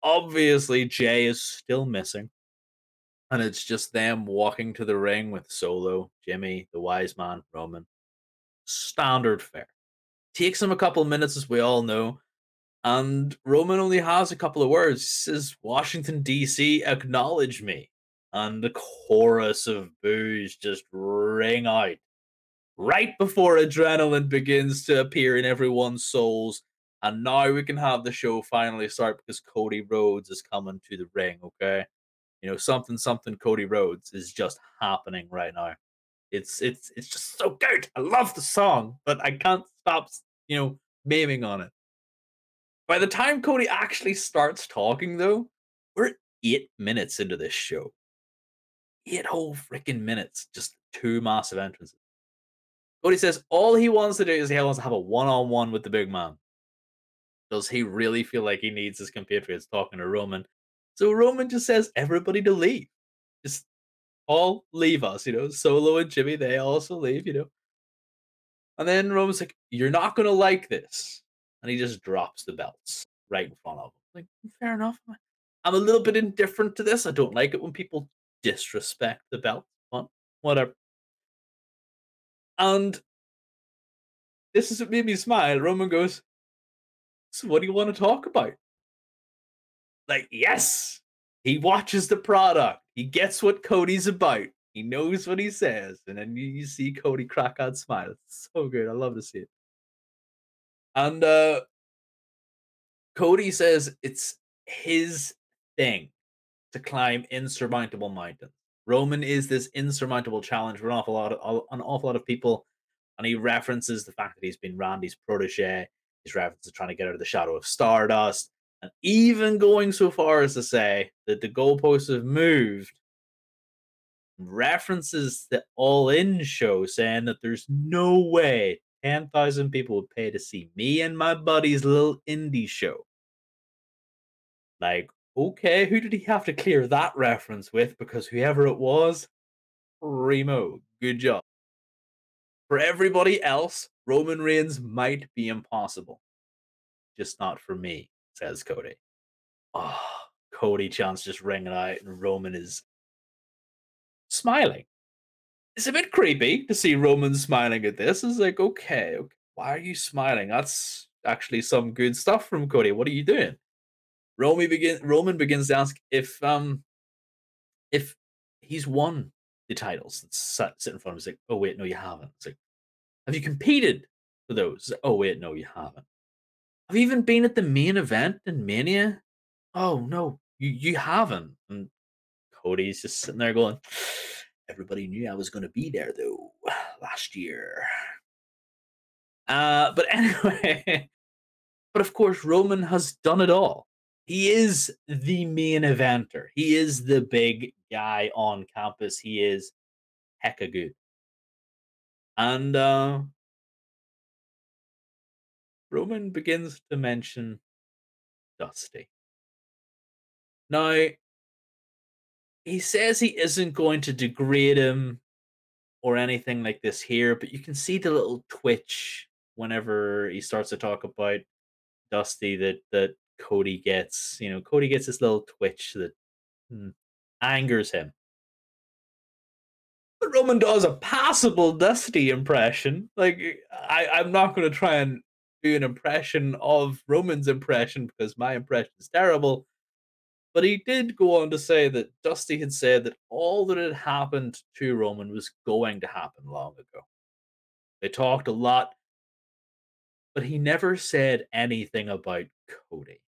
Obviously, Jey is still missing, and it's just them walking to the ring with Solo, Jimmy, the Wise Man, Roman standard fare. Takes him a couple of minutes, as we all know. And Roman only has a couple of words. He says, Washington, D.C., acknowledge me. And the chorus of boos just ring out right before adrenaline begins to appear in everyone's souls. And now we can have the show finally start because Cody Rhodes is coming to the ring, okay? You know, something, something Cody Rhodes is just happening right now. It's it's it's just so good. I love the song, but I can't stop, you know, memeing on it. By the time Cody actually starts talking, though, we're eight minutes into this show. Eight whole freaking minutes, just two massive entrances. Cody says all he wants to do is he wants to have a one-on-one with the big man. Does he really feel like he needs his compatriots talking to Roman? So Roman just says everybody to leave. Just all leave us, you know. Solo and Jimmy, they also leave, you know. And then Roman's like, You're not gonna like this. And he just drops the belts right in front of him. Like, fair enough. I'm a little bit indifferent to this. I don't like it when people disrespect the belt. But whatever. And this is what made me smile. Roman goes, So what do you want to talk about? Like, yes, he watches the product. He gets what Cody's about. He knows what he says. And then you see Cody crack out smile. It's so good. I love to see it. And uh Cody says it's his thing to climb insurmountable mountains. Roman is this insurmountable challenge for an awful lot of an awful lot of people. And he references the fact that he's been Randy's protege. He's references trying to get out of the shadow of Stardust and even going so far as to say that the goalposts have moved references the all in show saying that there's no way 10,000 people would pay to see me and my buddy's little indie show. Like, okay, who did he have to clear that reference with? Because whoever it was, Remo, good job. For everybody else, Roman Reigns might be impossible. Just not for me says Cody. Oh, Cody chants just ringing out, and Roman is smiling. It's a bit creepy to see Roman smiling at this. It's like, okay, okay, why are you smiling? That's actually some good stuff from Cody. What are you doing? Roman begin Roman begins to ask if um if he's won the titles that sit in front of him. He's like, oh wait, no, you haven't. It's like, Have you competed for those? Oh, wait, no, you haven't. You even been at the main event in Mania? Oh, no, you, you haven't. And Cody's just sitting there going, *sighs* Everybody knew I was going to be there, though, *sighs* last year. Uh, but *laughs* anyway, but of course, Roman has done it all. He is the main eventer. He is the big guy on campus. He is hecka good. And uh, Roman begins to mention Dusty. Now, he says he isn't going to degrade him or anything like this here, but you can see the little twitch whenever he starts to talk about Dusty that that Cody gets. You know, Cody gets this little twitch that hmm, angers him. But Roman does a passable Dusty impression. Like I, I'm not going to try and an impression of Roman's impression because my impression is terrible. But he did go on to say that Dusty had said that all that had happened to Roman was going to happen long ago. They talked a lot, but he never said anything about Cody.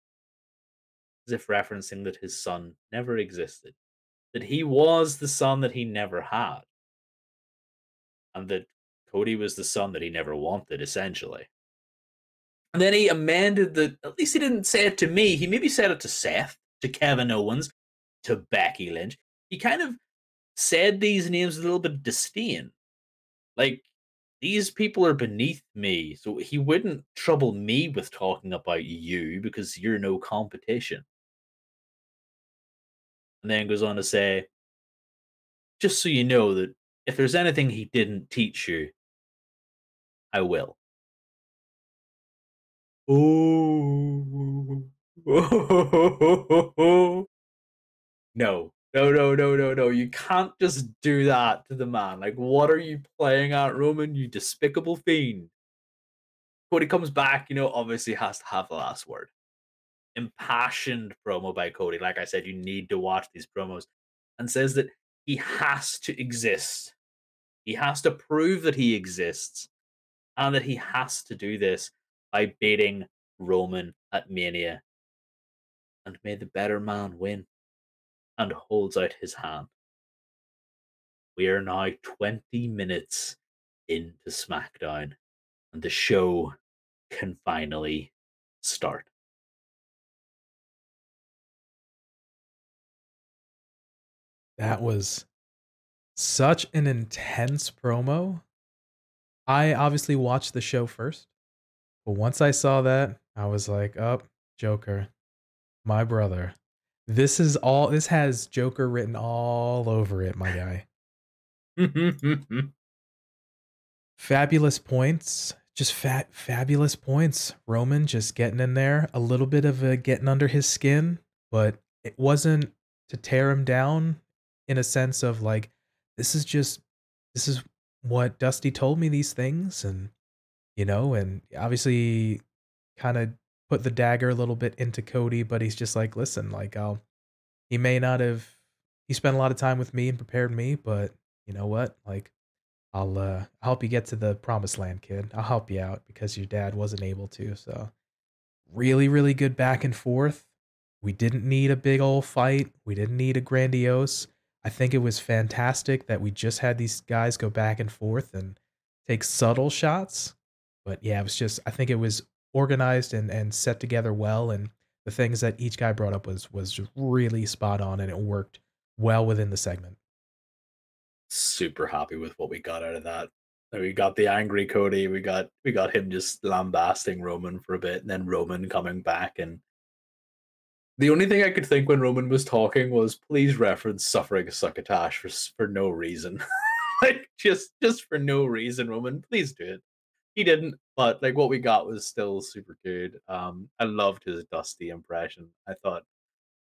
As if referencing that his son never existed, that he was the son that he never had, and that Cody was the son that he never wanted, essentially. And then he amended that, at least he didn't say it to me, he maybe said it to Seth to Kevin Owens, to Becky Lynch. He kind of said these names with a little bit of disdain. Like, these people are beneath me, so he wouldn't trouble me with talking about you because you're no competition. And then goes on to say, just so you know that if there's anything he didn't teach you, I will. Oh. *laughs* no. No, no, no, no, no. You can't just do that to the man. Like, what are you playing at, Roman? You despicable fiend. Cody comes back, you know, obviously has to have the last word. Impassioned promo by Cody. Like I said, you need to watch these promos. And says that he has to exist. He has to prove that he exists. And that he has to do this by beating Roman at Mania and may the better man win, and holds out his hand. We are now 20 minutes into SmackDown, and the show can finally start. That was such an intense promo. I obviously watched the show first, but once I saw that, I was like, "Up, oh, Joker, my brother. This is all this has Joker written all over it, my guy. *laughs* fabulous points. Just fat fabulous points. Roman just getting in there, a little bit of a getting under his skin, but it wasn't to tear him down in a sense of like this is just this is what Dusty told me these things and you know and obviously kind of put the dagger a little bit into Cody, but he's just like, listen, like I'll he may not have he spent a lot of time with me and prepared me, but you know what? Like I'll uh help you get to the promised land, kid. I'll help you out because your dad wasn't able to. So really, really good back and forth. We didn't need a big old fight. We didn't need a grandiose. I think it was fantastic that we just had these guys go back and forth and take subtle shots. But yeah, it was just I think it was organized and and set together well and the things that each guy brought up was was just really spot on and it worked well within the segment. Super happy with what we got out of that. We got the angry cody we got we got him just lambasting roman for a bit and then roman coming back and the only thing i could think when roman was talking was please reference suffering succotash for, for no reason. *laughs* Like just just for no reason roman. Please do it he didn't, but like what we got was still super good. Um, I loved his Dusty impression. I thought,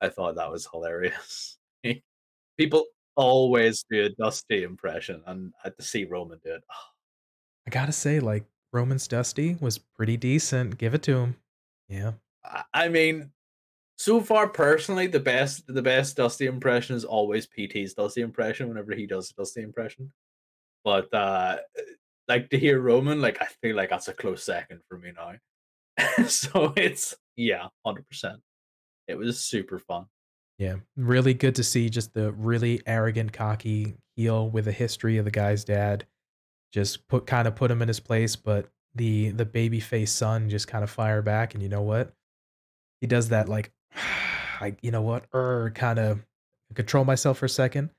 I thought that was hilarious. *laughs* People always do a Dusty impression, and I to see Roman do it, oh. I gotta say, like Roman's Dusty was pretty decent. Give it to him. Yeah. I mean, so far personally, the best the best Dusty impression is always PT's Dusty impression whenever he does a Dusty impression. But uh like to hear Roman, like I feel like that's a close second for me now. *laughs* so it's yeah, hundred percent. It was super fun. Yeah, really good to see just the really arrogant, cocky heel with a history of the guy's dad. Just put kind of put him in his place, but the the baby face son just kind of fire back, and you know what? He does that like, *sighs* I you know what? Er, kind of control myself for a second.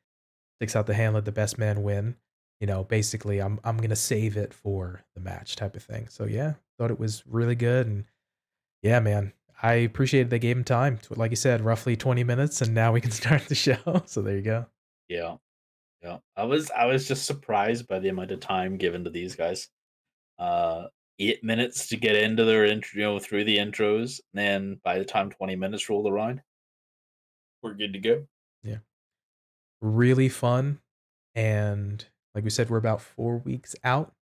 Sticks out the hand, let the best man win. You know, basically, I'm I'm gonna save it for the match type of thing. So yeah, thought it was really good, and yeah, man, I appreciated they gave him time. Like you said, roughly 20 minutes, and now we can *laughs* start the show. So there you go. Yeah. Yeah. I was I was just surprised by the amount of time given to these guys. Uh eight minutes to get into their intro, you know, through the intros. And then by the time 20 minutes rolled around, we're good to go. Yeah. Really fun. And like we said, we're about four weeks out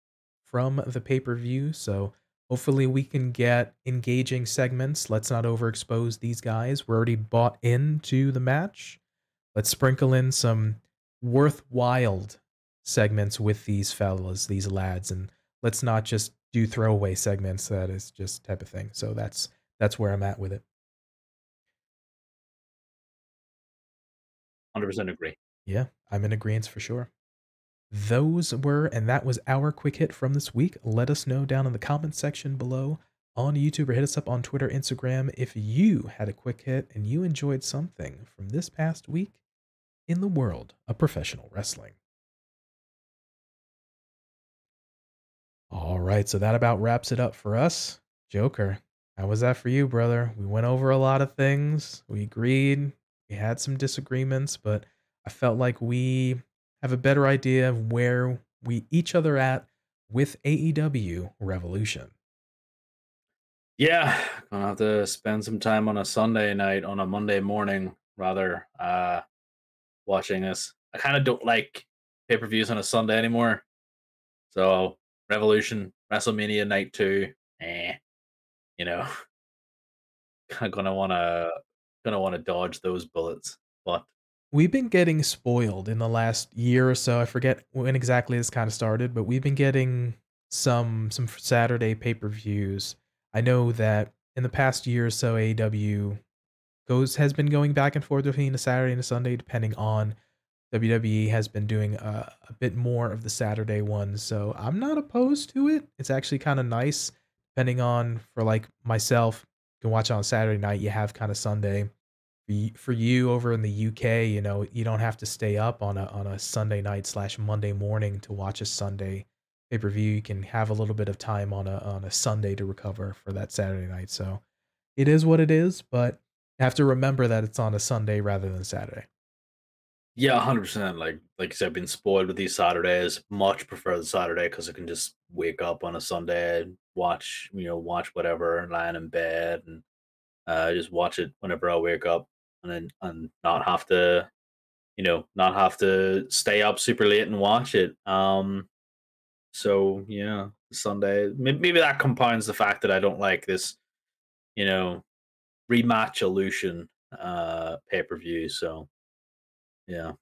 from the pay per view. So hopefully we can get engaging segments. Let's not overexpose these guys. We're already bought into the match. Let's sprinkle in some worthwhile segments with these fellas, these lads, and let's not just do throwaway segments that is just type of thing. So that's that's where I'm at with it. 100% agree. Yeah, I'm in agreement for sure. Those were, and that was our quick hit from this week. Let us know down in the comment section below on YouTube or hit us up on Twitter, Instagram if you had a quick hit and you enjoyed something from this past week in the world of professional wrestling. All right, so that about wraps it up for us. Joker, how was that for you, brother? We went over a lot of things. We agreed. We had some disagreements, but I felt like we have a better idea of where we each other at with AEW Revolution. Yeah, gonna have to spend some time on a Sunday night on a Monday morning rather uh watching this. I kind of don't like pay-per-views on a Sunday anymore. So Revolution, WrestleMania night two, eh, you know, *laughs* kind of gonna wanna gonna wanna dodge those bullets. But we've been getting spoiled in the last year or so. I forget when exactly this kind of started, but we've been getting some some Saturday pay-per-views. I know that in the past year or so AEW goes has been going back and forth between a Saturday and a Sunday depending on WWE has been doing a, a bit more of the Saturday ones. So I'm not opposed to it. It's actually kind of nice depending on for like myself, you can watch on Saturday night, you have kind of Sunday for you over in the UK, you know, you don't have to stay up on a on a Sunday night slash Monday morning to watch a Sunday pay per view. You can have a little bit of time on a on a Sunday to recover for that Saturday night. So it is what it is, but you have to remember that it's on a Sunday rather than Saturday. Yeah, hundred percent. Like like I said, I've been spoiled with these Saturdays. Much prefer the Saturday because I can just wake up on a Sunday, and watch you know watch whatever, lying in bed, and uh, just watch it whenever I wake up and and not have to you know not have to stay up super late and watch it um so yeah sunday maybe that compounds the fact that i don't like this you know rematch illusion uh pay-per-view so yeah.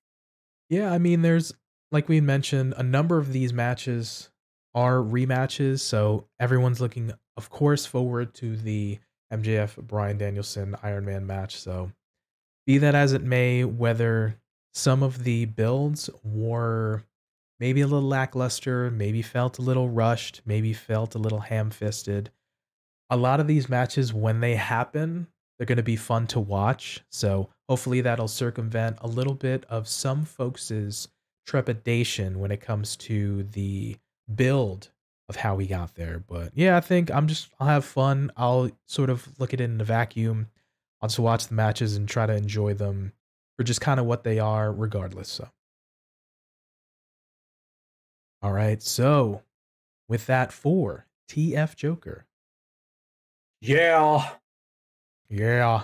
Yeah i mean there's like we mentioned a number of these matches are rematches so everyone's looking of course forward to the mjf Bryan danielson iron man match so be that as it may, whether some of the builds were maybe a little lackluster, maybe felt a little rushed, maybe felt a little ham fisted. A lot of these matches, when they happen, they're going to be fun to watch. So hopefully that'll circumvent a little bit of some folks' trepidation when it comes to the build of how we got there. But yeah, I think I'm just, I'll have fun. I'll sort of look at it in a vacuum I'll just watch the matches and try to enjoy them for just kind of what they are, regardless. So, all right. So, with that, for TF Joker. Yeah. Yeah.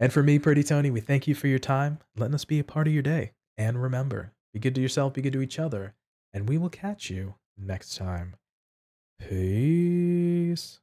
And for me, Pretty Tony, we thank you for your time, letting us be a part of your day. And remember, be good to yourself, be good to each other, and we will catch you next time. Peace.